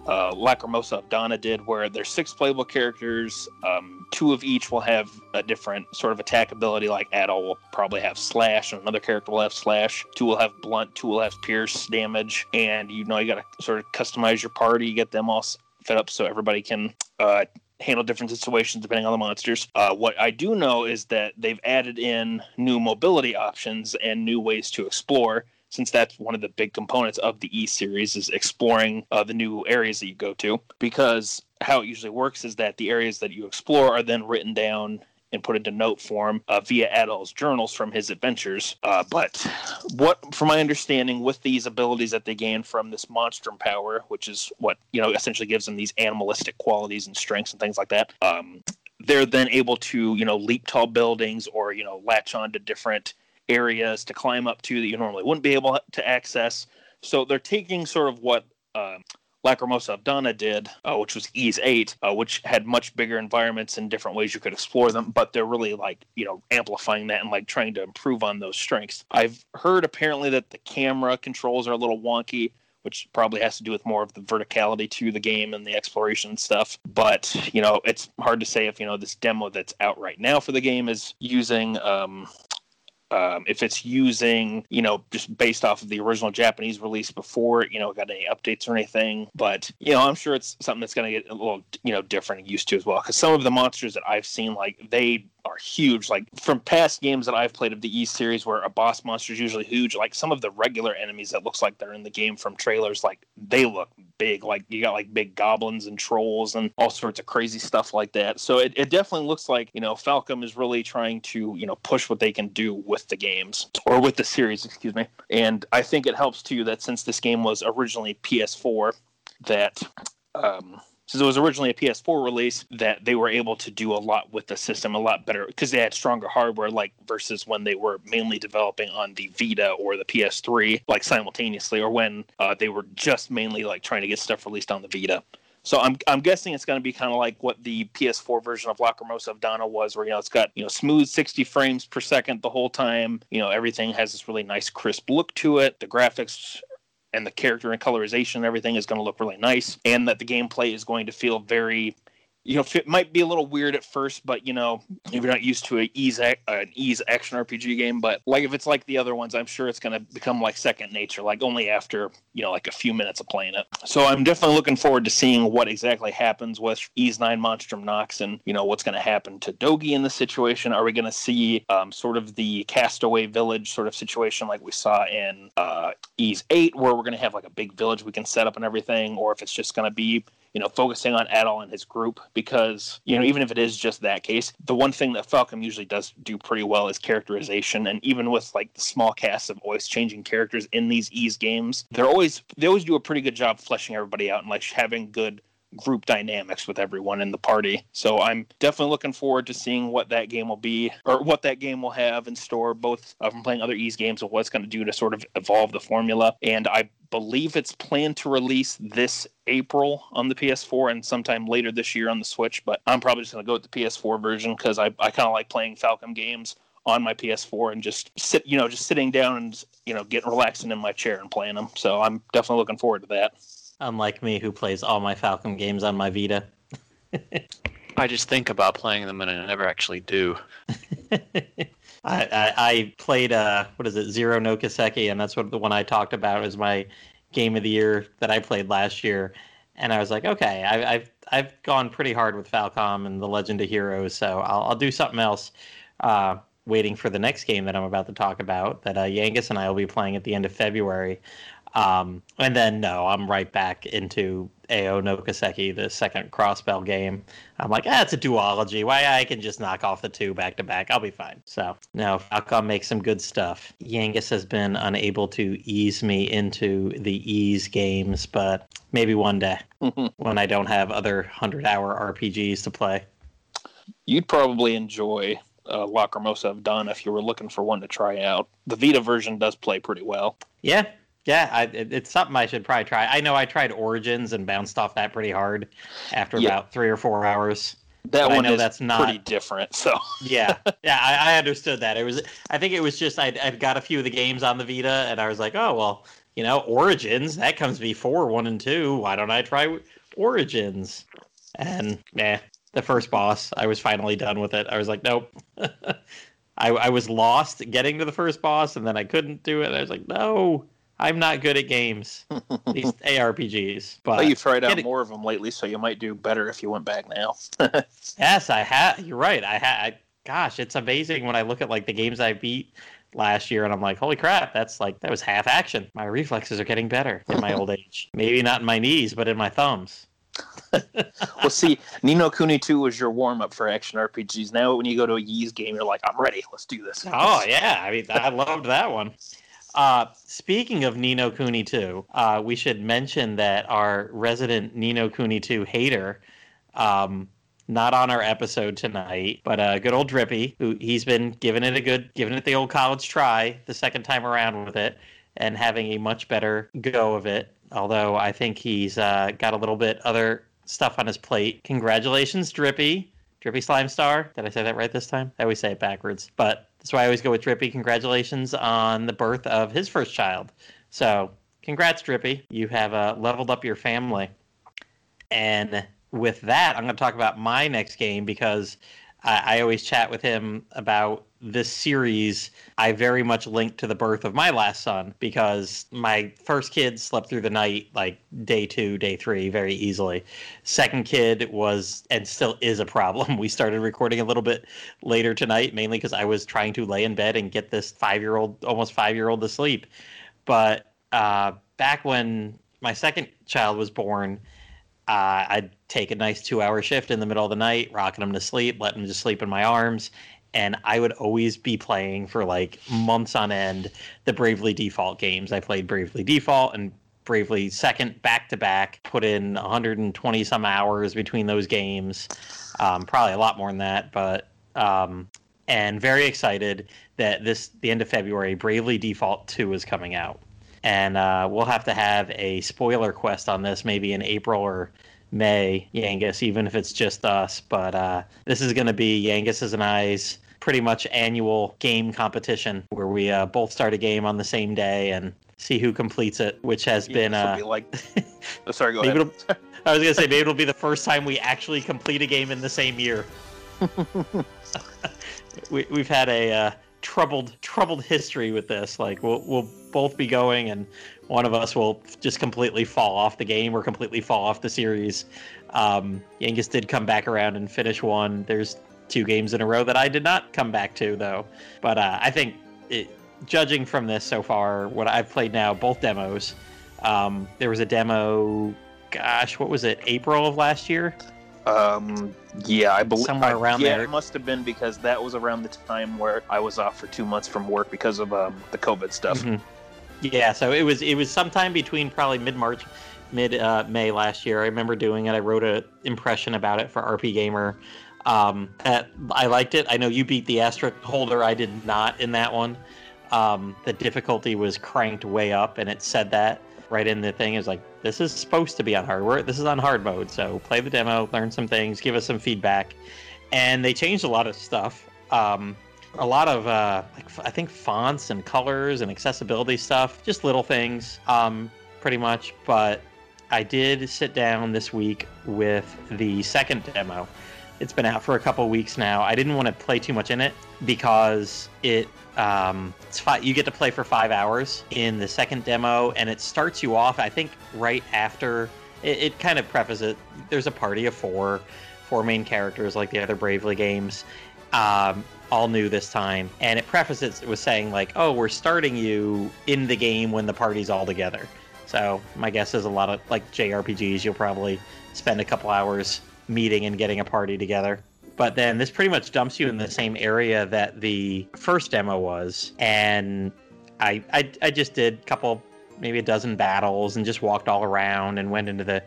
uh, Lacrimosa of Dana did, where there's six playable characters. Um, two of each will have a different sort of attack ability. Like Adol will probably have Slash, and another character will have Slash. Two will have Blunt, two will have Pierce damage, and you know you got to sort of customize your party, get them all set up so everybody can uh, handle different situations depending on the monsters. Uh, what I do know is that they've added in new mobility options and new ways to explore since that's one of the big components of the E series is exploring uh, the new areas that you go to. Because how it usually works is that the areas that you explore are then written down and put into note form uh, via Adol's journals from his adventures. Uh, but what, from my understanding, with these abilities that they gain from this monstrum power, which is what you know essentially gives them these animalistic qualities and strengths and things like that. Um, they're then able to you know leap tall buildings or you know latch on to different areas to climb up to that you normally wouldn't be able to access. So they're taking sort of what um, Lacrimosa Dana did, uh, which was Ys 8, uh, which had much bigger environments and different ways you could explore them, but they're really like, you know, amplifying that and like trying to improve on those strengths. I've heard apparently that the camera controls are a little wonky. Which probably has to do with more of the verticality to the game and the exploration stuff. But, you know, it's hard to say if, you know, this demo that's out right now for the game is using um, um, if it's using, you know, just based off of the original Japanese release before, you know, got any updates or anything. But, you know, I'm sure it's something that's going to get a little, you know, different and used to as well. Because some of the monsters that I've seen, like, they are huge. Like, from past games that I've played of the Ys series where a boss monster is usually huge, like, some of the regular enemies that looks like they're in the game from trailers, like, they look big. Like, you got, like, big goblins and trolls and all sorts of crazy stuff like that. So it, it definitely looks like, you know, Falcom is really trying to, you know, push what they can do with the games or with the series, excuse me. And I think it helps too that since this game was originally PS4, that um, since it was originally a PS4 release, that they were able to do a lot with the system, a lot better because they had stronger hardware, like versus when they were mainly developing on the Vita or the PS3, like simultaneously, or when uh, they were just mainly like trying to get stuff released on the Vita. So I'm I'm guessing it's going to be kind of like what the PS4 version of Lacrimosa of Dana was, where you know it's got you know smooth 60 frames per second the whole time. You know everything has this really nice crisp look to it. The graphics and the character and colorization and everything is going to look really nice, and that the gameplay is going to feel very you know, it might be a little weird at first, but you know, if you're not used to a Ys an Ys action RPG game, but like if it's like the other ones, I'm sure it's going to become like second nature, like only after you know like a few minutes of playing it. So I'm definitely looking forward to seeing what exactly happens with Ys Nine Monstrum Nox, and you know what's going to happen to Dogi in this situation. Are we going to see um, sort of the Castaway Village sort of situation like we saw in uh, Ys Eight, where we're going to have like a big village we can set up and everything, or if it's just going to be you know, focusing on Adol and his group because, you know, even if it is just that case, the one thing that Falcom usually does do pretty well is characterization. And even with like the small cast of voice changing characters in these Ys games, they're always they always do a pretty good job fleshing everybody out and like having good group dynamics with everyone in the party. So I'm definitely looking forward to seeing what that game will be or what that game will have in store, both uh, from playing other Ys games and what it's going to do to sort of evolve the formula. And I believe it's planned to release this April on the PS4 and sometime later this year on the Switch. But I'm probably just going to go with the PS4 version because I, I kind of like playing Falcom games on my PS4 and just sit, you know, just sitting down and, you know, getting relaxing in my chair and playing them. So I'm definitely looking forward to that. Unlike me, who plays all my Falcom games on my Vita. *laughs* I just think about playing them and I never actually do. *laughs* I, I, played uh what is it? Zero no Kiseki and that's what the one I talked about is my game of the year that I played last year. And I was like okay I, I've I've gone pretty hard with Falcom and the Legend of Heroes so I'll, I'll do something else uh, waiting for the next game that I'm about to talk about that uh, Yangus and I will be playing at the end of February um, and then no I'm right back into Ao no Kiseki, the second crossbell game. I'm like, ah, it's a duology. Why I can just knock off the two back to back. I'll be fine. So no, Falcom makes some good stuff. Yangus has been unable to ease me into the Ys games, but maybe one day *laughs* when I don't have other hundred hour RPGs to play. You'd probably enjoy uh, Lacrimosa of Dawn if you were looking for one to try out. The Vita version does play pretty well. Yeah, yeah, I, it, it's something I should probably try. I know I tried Origins and bounced off that pretty hard after Yeah. about three or four hours. That But I one know is that's not- pretty different. So Yeah, *laughs* yeah, I, I understood that. It was, I think it was just I'd, I'd got a few of the games on the Vita, and I was like, oh well, you know, Origins that comes before one and two. Why don't I try Origins? And yeah, the first boss, I was finally done with it. I was like, nope. *laughs* I, I was lost getting to the first boss, and then I couldn't do it. I was like, no, I'm not good at games. These *laughs* ARPGs, but well, you've tried out more of them lately, so you might do better if you went back now. *laughs* Yes, I have. You're right. I had. Gosh, it's amazing when I look at like the games I beat last year, and I'm like, holy crap, that's like that was half action. My reflexes are getting better in my old *laughs* age. Maybe not in my knees, but in my thumbs. well, see, Ni no Kuni 2 was your warm up for action RPGs. Now, when you go to a Ys game, you're like, I'm ready. Let's do this. Oh yeah, I mean I loved that one. Uh, speaking of Ni no Kuni 2, uh, we should mention that our resident Ni no Kuni 2 hater, um, not on our episode tonight, but uh, good old Drippy, who he's been giving it a good, giving it the old college try the second time around with it, and having a much better go of it. Although I think he's uh, got a little bit other stuff on his plate. Congratulations, Drippy. Drippy Slime Star. Did I say that right this time? I always say it backwards. But that's why I always go with Drippy. Congratulations on the birth of his first child. So, congrats, Drippy. You have uh, leveled up your family. And with that, I'm going to talk about my next game because I, I always chat with him about this series. I very much link to the birth of my last son because my first kid slept through the night like day two, day three very easily. Second kid was and still is a problem. *laughs* We started recording a little bit later tonight, mainly because I was trying to lay in bed and get this five year old, almost five year old to sleep. But uh, back when my second child was born, uh, I'd take a nice two hour shift in the middle of the night, rocking him to sleep, letting him just sleep in my arms. And I would always be playing for like months on end the Bravely Default games. I played Bravely Default and Bravely Second back to back, put in 120 some hours between those games. Um, probably a lot more than that, but um, and very excited that this the end of February, Bravely Default 2 is coming out. And uh, we'll have to have a spoiler quest on this maybe in April or May, Yangus, even if it's just us. But uh, this is going to be Yangus's and I's pretty much annual game competition where we uh, both start a game on the same day and see who completes it, which has been. This will Uh, be like, *laughs* oh, sorry, go ahead. I was gonna say maybe it'll be the first time we actually complete a game in the same year. *laughs* we, we've had a uh, troubled troubled history with this. Like we'll we'll both be going, and one of us will just completely fall off the game or completely fall off the series. Um, Yangus did come back around and finish one. There's two games in a row that I did not come back to though. But uh, I think it, judging from this so far, what I've played now, both demos. Um, there was a demo, gosh, what was it? April of last year. Um, yeah, I believe Somewhere I- around yeah, there. it must have been because that was around the time where I was off for two months from work because of um, the COVID stuff. Mhm. Yeah, so it was it was sometime between probably mid March, mid uh, May last year. I remember doing it. I wrote an impression about it for RPGamer. Um, that I liked it. I know you beat the asterisk holder. I did not in that one. Um, the difficulty was cranked way up, and it said that right in the thing. It was like this is supposed to be on hard. This is on hard mode. So play the demo, learn some things, give us some feedback, and they changed a lot of stuff. Um, a lot of uh, like I think fonts and colors and accessibility stuff, just little things, um, pretty much. But I did sit down this week with the second demo. It's been out for a couple weeks now. I didn't want to play too much in it because it um, it's fi- you get to play for five hours in the second demo, and it starts you off. I think right after it, it kind of prefaces it. There's a party of four, four main characters like the other Bravely games. Um, all new this time, and it prefaces it with saying like, "Oh, we're starting you in the game when the party's all together." So my guess is a lot of like JRPGs, you'll probably spend a couple hours meeting and getting a party together. But then this pretty much dumps you in the same area that the first demo was, and I I, I just did a couple, maybe a dozen battles, and just walked all around and went into the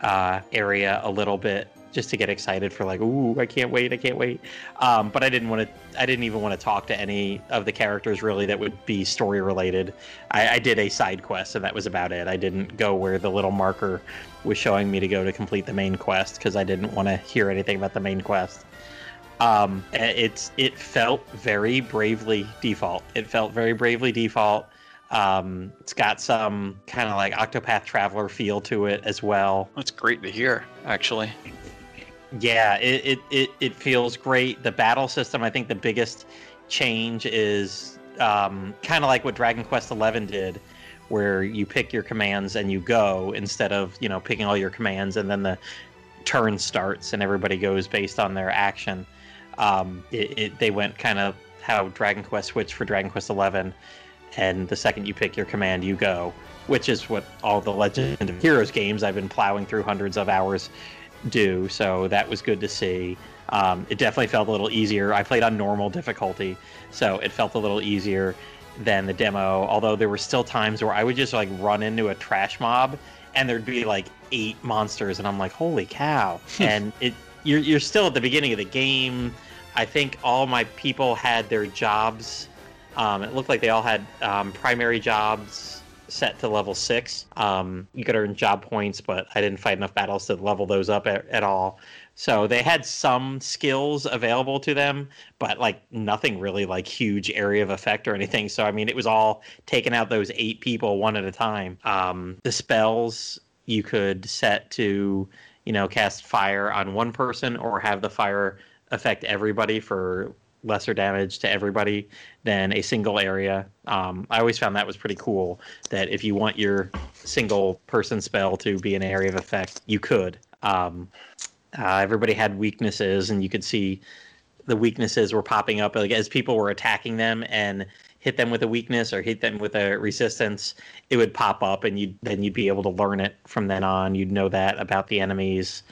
uh, area a little bit just to get excited for like, ooh, I can't wait, I can't wait. Um, but I didn't want to. I didn't even want to talk to any of the characters really that would be story related. I, I did a side quest, and that was about it. I didn't go where the little marker was showing me to go to complete the main quest because I didn't want to hear anything about the main quest. Um, it's it felt very bravely default. It felt very bravely default. Um, it's got some kind of like Octopath Traveler feel to it as well. That's great to hear, actually. Yeah, it, it, it, it feels great. The battle system, I think the biggest change is um, kind of like what Dragon Quest XI did, where you pick your commands and you go instead of you know picking all your commands and then the turn starts and everybody goes based on their action. Um, it, it, they went kind of how Dragon Quest switched for Dragon Quest XI, and the second you pick your command, you go, which is what all the Legend of Heroes games I've been plowing through hundreds of hours do. So that was good to see. Um, it definitely felt a little easier. I played on normal difficulty, so it felt a little easier than the demo. Although there were still times where I would just like run into a trash mob, and there'd be like eight monsters, and I'm like, holy cow! *laughs* and it you're you're still at the beginning of the game. I think all my people had their jobs. Um, it looked like they all had um, primary jobs set to level six. Um, you could earn job points, but I didn't fight enough battles to level those up at, at all. So they had some skills available to them, but like nothing really like huge area of effect or anything. So I mean, it was all taking out those eight people one at a time. Um, the spells you could set to, you know, cast fire on one person or have the fire affect everybody for lesser damage to everybody than a single area. Um, I always found that was pretty cool. That if you want your single person spell to be an area of effect, you could. Um, uh, everybody had weaknesses, and you could see the weaknesses were popping up like as people were attacking them and hit them with a weakness or hit them with a resistance it would pop up and you then you'd be able to learn it from then on you'd know that about the enemies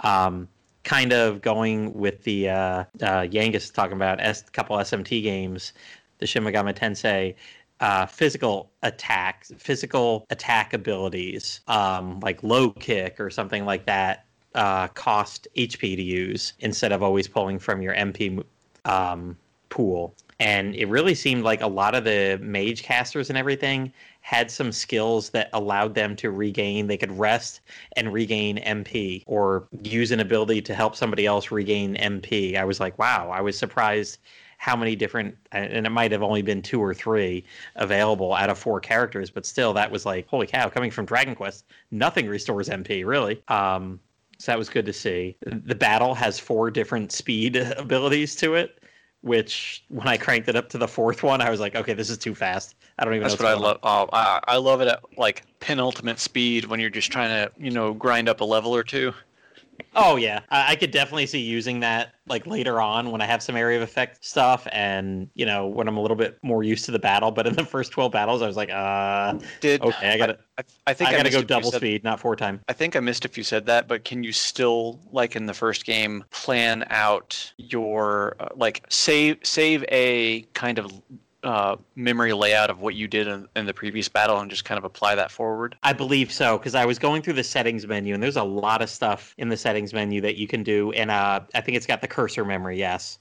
um, kind of going with the uh, uh, Yangus talking about a couple SMT games, the Shin Tensei. Uh, physical attacks, physical attack abilities, um, like low kick or something like that, uh, cost HP to use instead of always pulling from your MP um, pool. And it really seemed like a lot of the mage casters and everything had some skills that allowed them to regain. They could rest and regain MP or use an ability to help somebody else regain MP. I was like, wow, I was surprised how many different and it might have only been two or three available out of four characters but still that was like holy cow coming from dragon quest nothing restores mp really um so that was good to see the battle has four different speed *laughs* abilities to it which when i cranked it up to the fourth one i was like okay this is too fast i don't even know. That's know what I love. Oh, I, I love it at like penultimate speed when you're just trying to, you know, grind up a level or two. Oh yeah, I, I could definitely see using that like later on when I have some area of effect stuff, and you know when I'm a little bit more used to the battle. But in the first twelve battles, I was like, uh, Did okay, I gotta, I, I think I gotta missed go double said- speed, not four time. I think I missed if you said that, but can you still, like in the first game, plan out your uh, like save save a kind of uh, memory layout of what you did in, in the previous battle and just kind of apply that forward? I believe so because I was going through the settings menu, and there's a lot of stuff in the settings menu that you can do, and uh, I think it's got the cursor memory. Yes.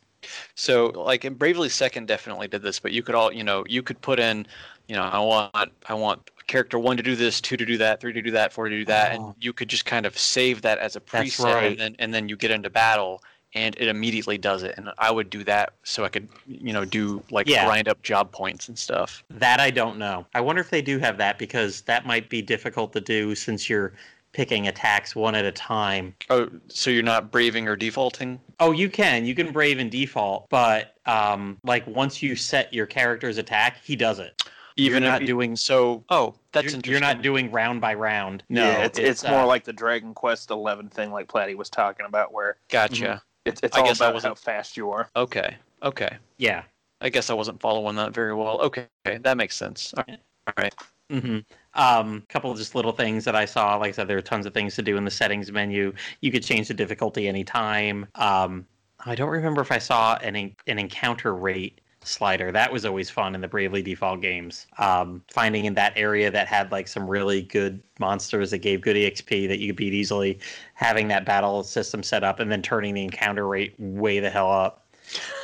So, like in Bravely Second, definitely did this, but you could all, you know, you could put in, you know, I want, I want character one to do this, two to do that, three to do that, four to do that, Oh. and you could just kind of save that as a preset, right. and then and then you get into battle, and it immediately does it. And I would do that so I could, you know, do like Yeah. grind up job points and stuff. That I don't know. I wonder if they do have that because that might be difficult to do since you're picking attacks one at a time. Oh, so you're not braving or defaulting? Oh, you can. You can brave and default, but um, like once you set your character's attack, he does it. Even You're not you- doing- so. Oh, that's you're, interesting. you're not doing round by round. No, yeah, it's, it's, uh, more like the Dragon Quest Eleven thing, like Platty was talking about, where Gotcha. It's it's I all guess I about how wasn't- how fast you are. Okay. Okay. yeah. I guess I wasn't following that very well. Okay, okay. that makes sense. All right. All right. Mm-hmm. Um, couple of just little things that I saw. Like I said, there are tons of things to do in the settings menu. You could change the difficulty anytime. Um, I don't remember if I saw an en- an encounter rate slider. That was always fun in the Bravely Default games. Um, finding in that area that had like some really good monsters that gave good EXP that you could beat easily, having that battle system set up, and then turning the encounter rate way the hell up.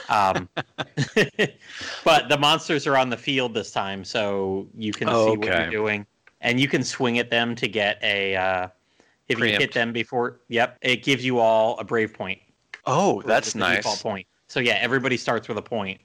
Um, *laughs* but the monsters are on the field this time, so you can Oh, see what you're doing, and you can swing at them to get a. Uh, if you hit them before, yep, it gives you all a brave point. Oh, that's nice. Default point. So yeah, everybody starts with a point.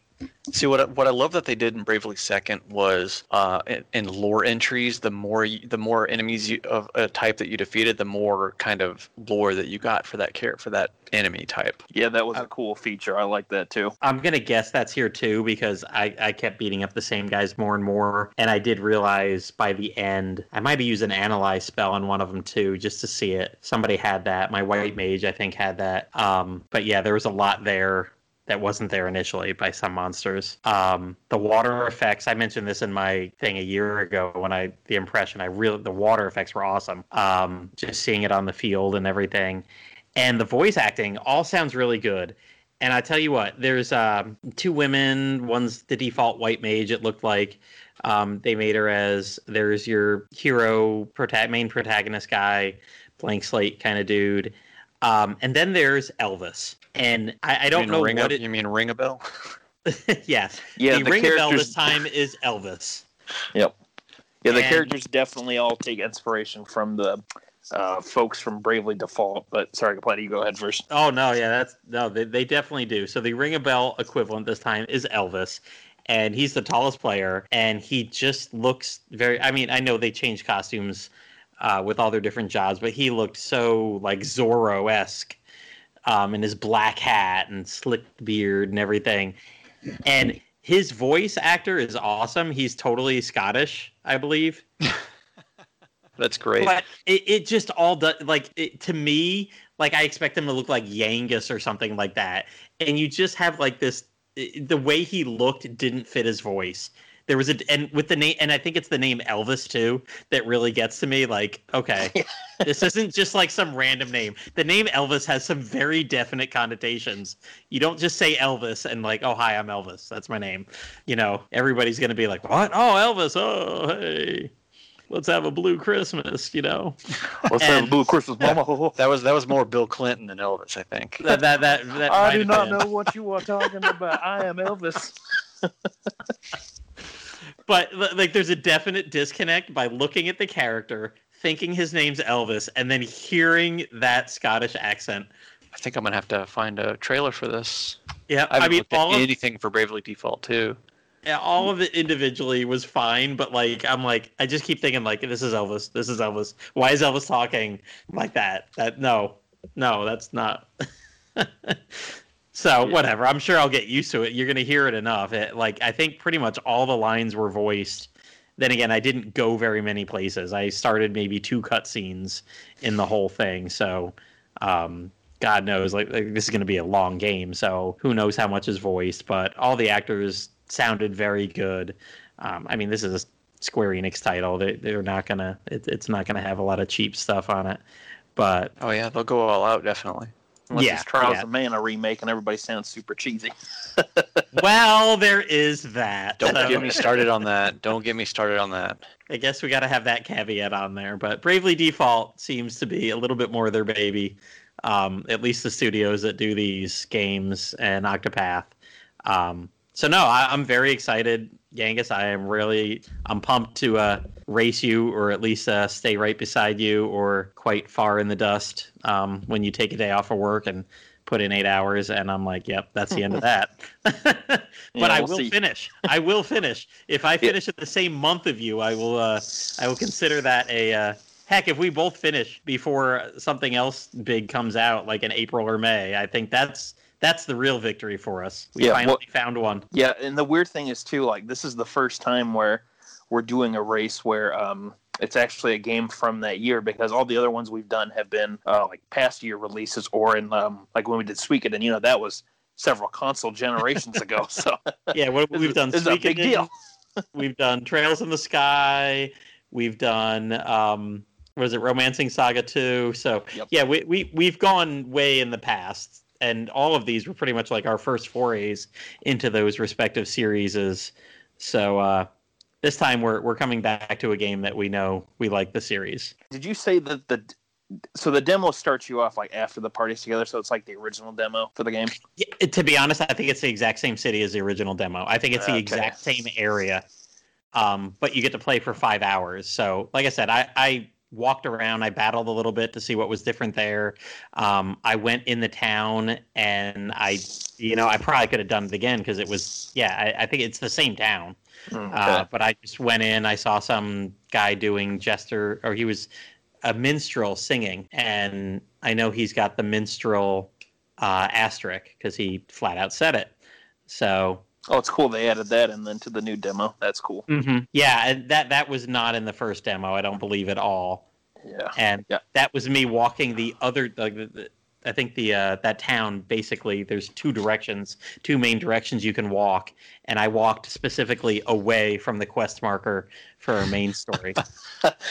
See what I- what I love that they did in Bravely Second was uh, in, in lore entries. The more you, the more enemies you, of a type that you defeated, the more kind of lore that you got for that character for that enemy type. Yeah, that was Uh, a cool feature. I like that too. I'm gonna guess that's here too because I, I kept beating up the same guys more and more, and I did realize by the end I might have used an analyze spell on one of them too just to see it. Somebody had that. My white mage I think had that. Um, but yeah, there was a lot there that wasn't there initially by some monsters. Um, the water effects I mentioned this in my thing a year ago when I the impression I really the water effects were awesome. Um, just seeing it on the field and everything, and the voice acting all sounds really good. And I tell you what, there's um, two women. One's the default white mage. It looked like um, they made her as there's your hero, prota- main protagonist guy, blank slate kind of dude. Um, and then there's Elvis. And I, I don't know ring what a, it. You mean ring a *laughs* bell? yes, Yeah, the, the, ring of characters. Elvis time is Elvis. Yep. Yeah, the And- characters definitely all take inspiration from the uh, folks from Bravely Default. But sorry, Platty, you go ahead first. Oh no, yeah, that's no, they, they definitely do. So the Ringabel equivalent this time is Elvis, and he's the tallest player, and he just looks very. I mean, I know they changed costumes uh, with all their different jobs, but he looked so like Zorro esque, um, in his black hat and slick beard and everything, and his voice actor is awesome. He's totally Scottish, I believe. *laughs* That's great. But it, it just all does like it, to me, like I expect him to look like Yangus or something like that. And you just have like this the way he looked didn't fit his voice. There was a and with the name and I think it's the name Elvis too that really gets to me like okay *laughs* this isn't just like some random name. The name Elvis has some very definite connotations. You don't just say Elvis and like oh hi I'm Elvis that's my name. You know everybody's gonna be like what oh Elvis oh hey let's have a blue Christmas you know *laughs* Let's And- have Blue Christmas, Mama. *laughs* That was that was more Bill Clinton than Elvis, I think. that that that, that I do not been. know what you are talking about. I am Elvis. But like, there's a definite disconnect by looking at the character, thinking his name's Elvis, and then hearing that Scottish accent. I think I'm gonna have to find a trailer for this. Yeah, I I, mean, all of, anything for Bravely Default too yeah, all of it individually was fine, but like, I'm like, I just keep thinking like, this is Elvis. This is Elvis. Why is Elvis talking like that? That no, no, that's not. *laughs* so Yeah. whatever. I'm sure I'll get used to it. You're gonna hear it enough. It, like, I think pretty much all the lines were voiced. Then again, I didn't go very many places. I started maybe two cutscenes in the whole thing. So, um, God knows, like, like this is going to be a long game. So who knows how much is voiced? But all the actors sounded very good. Um, I mean, this is a Square Enix title. They they're not gonna. It, it's not gonna have a lot of cheap stuff on it. But Oh yeah, they'll go all out definitely. Unless Yeah, it's Trials yeah. of Mana remake and everybody sounds super cheesy. *laughs* well, there is that. Don't So- get me started on that. Don't get me started on that. I guess we got to have that caveat on there. But Bravely Default seems to be a little bit more their baby. Um, at least the studios that do these games and Octopath. Um, so no, I, I'm very excited, Yangus. I am really, I'm pumped to uh, race you, or at least uh, stay right beside you, or quite far in the dust um, when you take a day off of work and put in eight hours. And I'm like, yep, that's the end of that. *laughs* but Yeah, I will see. finish. I will finish. If I *laughs* finish in the same month of you, I will. Uh, I will consider that a. Uh, heck, if we both finish before something else big comes out, like in April or May, I think that's that's the real victory for us. We Yeah, finally well- found one. Yeah, and the weird thing is too, like this is the first time where we're doing a race where um it's actually a game from that year because all the other ones we've done have been uh, like past year releases or in um like when we did Suikoden, you know that was several console generations ago. *laughs* So Yeah, what we've is- done. is a big deal. we've done Trails in the Sky. We've done um, was it Romancing Saga two? So Yep. yeah, we we we've gone way in the past, and all of these were pretty much like our first forays into those respective series. So uh, this time we're we're coming back to a game that we know we like the series. did you say that the so the demo starts you off like after the parties together, so it's like the original demo for the game? Yeah, to be honest, I think it's the exact same city as the original demo. I think it's the Okay. exact same area, um, but you get to play for five hours. So, like I said, I, I walked around, I battled a little bit to see what was different there. Um, I went in the town, and I, you know, I probably could have done it again because it was, yeah, I, I think it's the same town. Okay. Uh, but I just went in. I saw some guy doing jester, or he was a minstrel singing, and I know he's got the minstrel uh, asterisk because he flat out said it. So oh, it's cool they added that and then to the new demo. That's cool. Mm-hmm. yeah, and that that was not in the first demo. I don't believe at all. Yeah. And Yeah. that was me walking the other. Like, the, the, I think the uh, that town basically there's two directions, two main directions you can walk, and I walked specifically away from the quest marker for our main story. *laughs*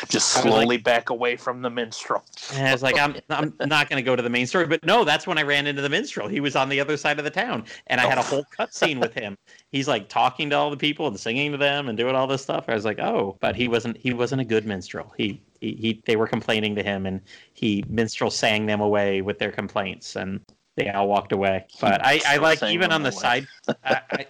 Just was like- slowly back away from the minstrel. And I was like, I'm I'm not going to go to the main story, but no, that's when I ran into the minstrel. He was on the other side of the town, and I had a whole cutscene with him. He's like talking to all the people and singing to them and doing all this stuff. I was like, oh, but he wasn't he wasn't a good minstrel. He he, he they were complaining to him, and he minstrel sang them away with their complaints, and they all walked away. But I I like even on the away. side. I, I,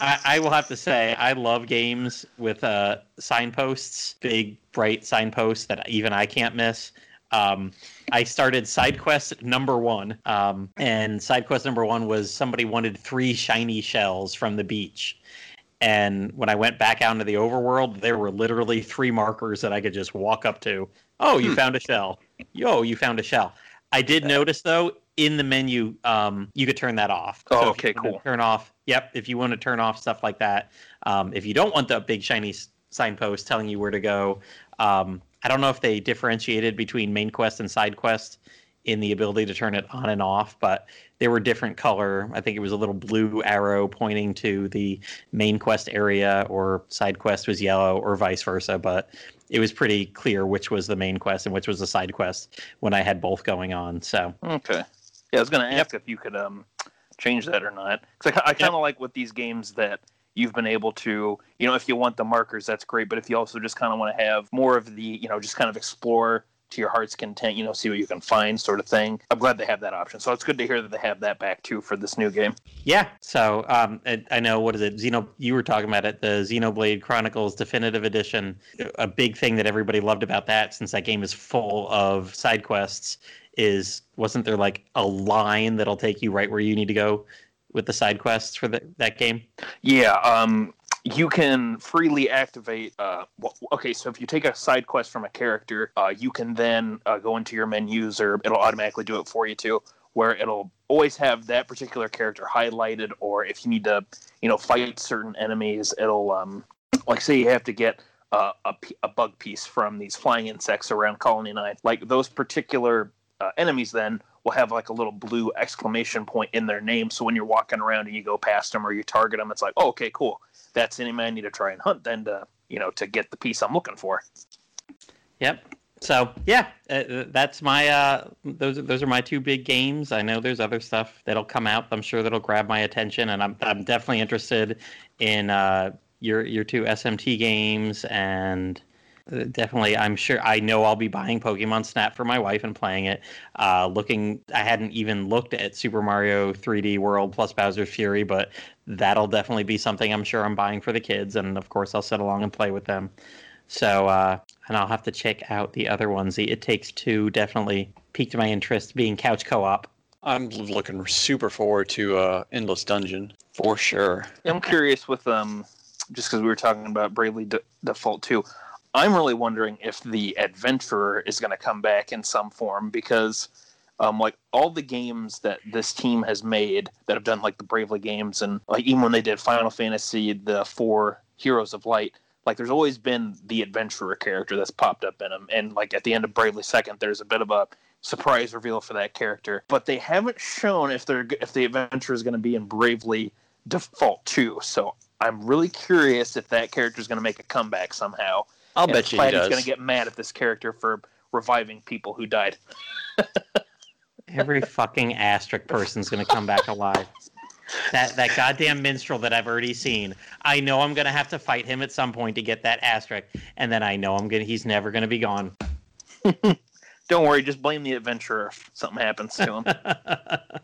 I, I will have to say I love games with uh, signposts, big bright signposts that even I can't miss. Um, I started side quest number one, um, and side quest number one was somebody wanted three shiny shells from the beach. And when I went back out into the overworld, there were literally three markers that I could just walk up to. Oh, you Hmm. found a shell. Yo, you found a shell. I did notice though in the menu, um, you could turn that off. Oh, you okay, cool. Turn off. Yep. If you want to turn off stuff like that, um, if you don't want the big shiny signpost telling you where to go, um, I don't know if they differentiated between main quest and side quest in the ability to turn it on and off, but there were different color. I think it was a little blue arrow pointing to the main quest area, or side quest was yellow, or vice versa. But it was pretty clear which was the main quest and which was the side quest when I had both going on. So Okay. Yeah, I was going to ask if you could um change that or not. Because I, I kind of like with these games that you've been able to, you know, if you want the markers, that's great. But if you also just kind of want to have more of the, you know, just kind of explore to your heart's content, you know, see what you can find, sort of thing. I'm glad they have that option. So it's good to hear that they have that back too for this new game. Yeah. So um, I, I know what is it? Xeno. You were talking about it. The Xenoblade Chronicles Definitive Edition. A big thing that everybody loved about that, since that game is full of side quests, is wasn't there like a line that'll take you right where you need to go with the side quests for the, that game? Yeah, um, you can freely activate. Uh, okay, so if you take a side quest from a character, uh, you can then uh, go into your menus, or it'll automatically do it for you too. Where it'll always have that particular character highlighted, or if you need to, you know, fight certain enemies, it'll um, like say you have to get uh, a, a bug piece from these flying insects around Colony Nine. Like those particular uh, enemies, then will have like a little blue exclamation point in their name. So when you're walking around and you go past them or you target them, it's like, oh, okay, cool. That's any man I need to try and hunt then to you know to get the piece I'm looking for. Yep. So yeah, uh, that's my uh, those those are my two big games. I know there's other stuff that'll come out. I'm sure that'll grab my attention, and I'm I'm definitely interested in uh, your your two SMT games and definitely. I'm sure i know i'll be buying pokemon snap for my wife and playing it. Uh, looking i hadn't even looked at super mario 3d world plus bowser's fury but that'll definitely be something i'm sure i'm buying for the kids and of course i'll sit along and play with them. So uh, and i'll have to check out the other ones. The it takes two definitely piqued my interest being couch co-op. I'm looking super forward to uh, endless dungeon. For sure. I'm curious with um just because we were talking about bravely De- default 2 I'm really wondering if the adventurer is going to come back in some form because, um, like all the games that this team has made that have done like the Bravely games and like even when they did Final Fantasy, the four Heroes of Light, like there's always been the adventurer character that's popped up in them, and like at the end of Bravely Second, there's a bit of a surprise reveal for that character, but they haven't shown if they're if the adventurer is going to be in Bravely Default 2. So I'm really curious if that character is going to make a comeback somehow I'll bet you he does. going to get mad at this character for reviving people who died. *laughs* Every fucking asterisk person's going to come back alive. That that goddamn minstrel that I've already seen. I know I'm going to have to fight him at some point to get that asterisk, and then I know I'm gonna he's never going to be gone. *laughs* Don't worry, just blame the adventurer if something happens to him. *laughs*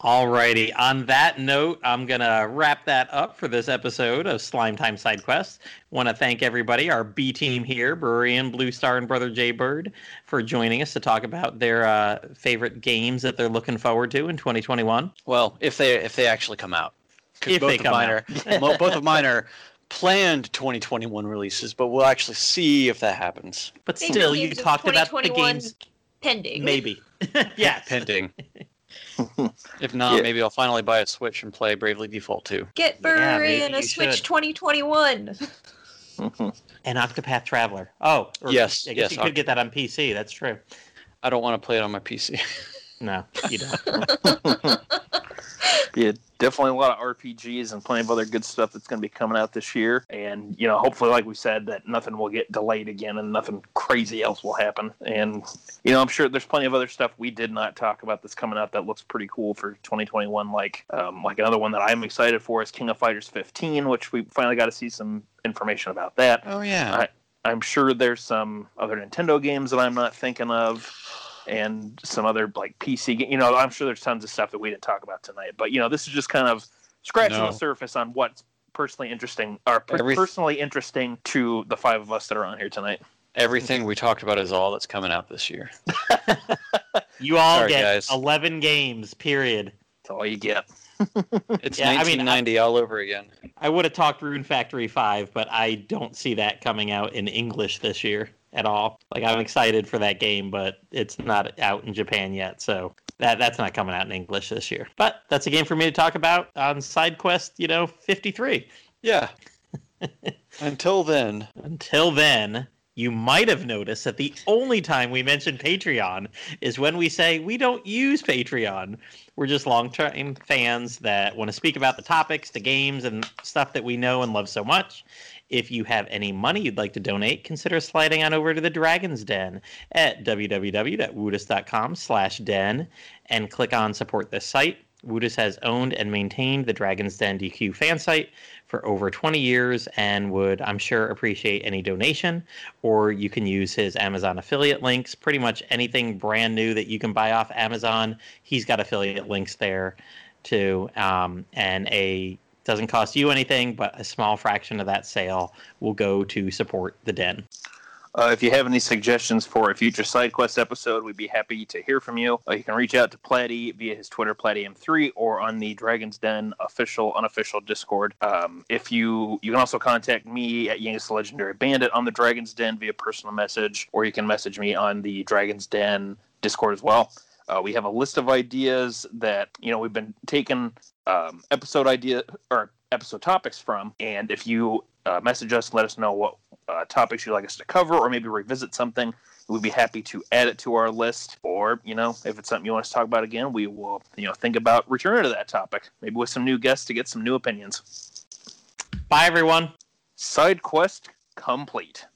Alrighty. On that note, I'm gonna wrap that up for this episode of Slime Time Side Quest. Want to thank everybody, our B team here, Brurian, Blue Star, and Brother Jay Bird, for joining us to talk about their uh, favorite games that they're looking forward to in 2021. Well, if they if they actually come out, if both they of come mine out. are both of mine are planned 2021 releases, but we'll actually see if that happens. But Maybe still, you talked about the games. pending. Maybe. *laughs* yes. Pending. If not, Yeah. maybe I'll finally buy a Switch and play Bravely Default 2. Get Yeah, Bury maybe *laughs* and a Switch should. 2021. And Octopath Traveler. Oh, or- Yes, I guess yes, you could get that on PC. That's true. I don't want to play it on my PC. No, you don't. *laughs* yeah, definitely a lot of RPGs and plenty of other good stuff that's going to be coming out this year. And you know, hopefully, like we said, that nothing will get delayed again and nothing crazy else will happen. And you know, I'm sure there's plenty of other stuff we did not talk about that's coming out that looks pretty cool for 2021. Like, um, like another one that I'm excited for is King of Fighters 15, which we finally got to see some information about that. Oh yeah. I- I'm sure there's some other Nintendo games that I'm not thinking of, and some other like PC. ga- You know, I'm sure there's tons of stuff that we didn't talk about tonight. But you know, this is just kind of scratching No. the surface on what's personally interesting, or per- Every- personally interesting to the five of us that are on here tonight. Everything we talked about is all that's coming out this year. *laughs* You all Sorry, get guys. 11 games, period. That's all you get. *laughs* It's Yeah, I mean, 1990 all over again. I would have talked Rune Factory 5, but I don't see that coming out in English this year at all. Like I'm excited for that game, but it's not out in Japan yet, so that that's not coming out in English this year. But that's a game for me to talk about on Side Quest, you know, 53. Yeah. *laughs* Until then, Until then, you might have noticed that the only time we mention Patreon is when we say we don't use Patreon. We're just long-term fans that want to speak about the topics, the games, and stuff that we know and love so much. If you have any money you'd like to donate, consider sliding on over to the Dragon's Den at www.woodus.com slash den and click on support this site. Woodus has owned and maintained the Dragon's Den DQ fan site for over 20 years and would, I'm sure, appreciate any donation. Or you can use his Amazon affiliate links. Pretty much anything brand new that you can buy off Amazon, he's got affiliate links there too. Um, and a doesn't cost you anything, but a small fraction of that sale will go to support the den. Uh, if you have any suggestions for a future side quest episode, we'd be happy to hear from you. Uh, you can reach out to Platty via his Twitter, PlattyM3, or on the Dragon's Den official, unofficial Discord. Um, if you you can also contact me at Yangus Legendary Bandit on the Dragon's Den via personal message, or you can message me on the Dragon's Den Discord as well. Uh, we have a list of ideas that you know we've been taking um, episode idea or episode topics from, and if you uh, message us, let us know what uh, topics you'd like us to cover, or maybe revisit something. We'd be happy to add it to our list, or you know, if it's something you want us to talk about again, we will you know think about returning to that topic, maybe with some new guests to get some new opinions. Bye, everyone. Side quest complete.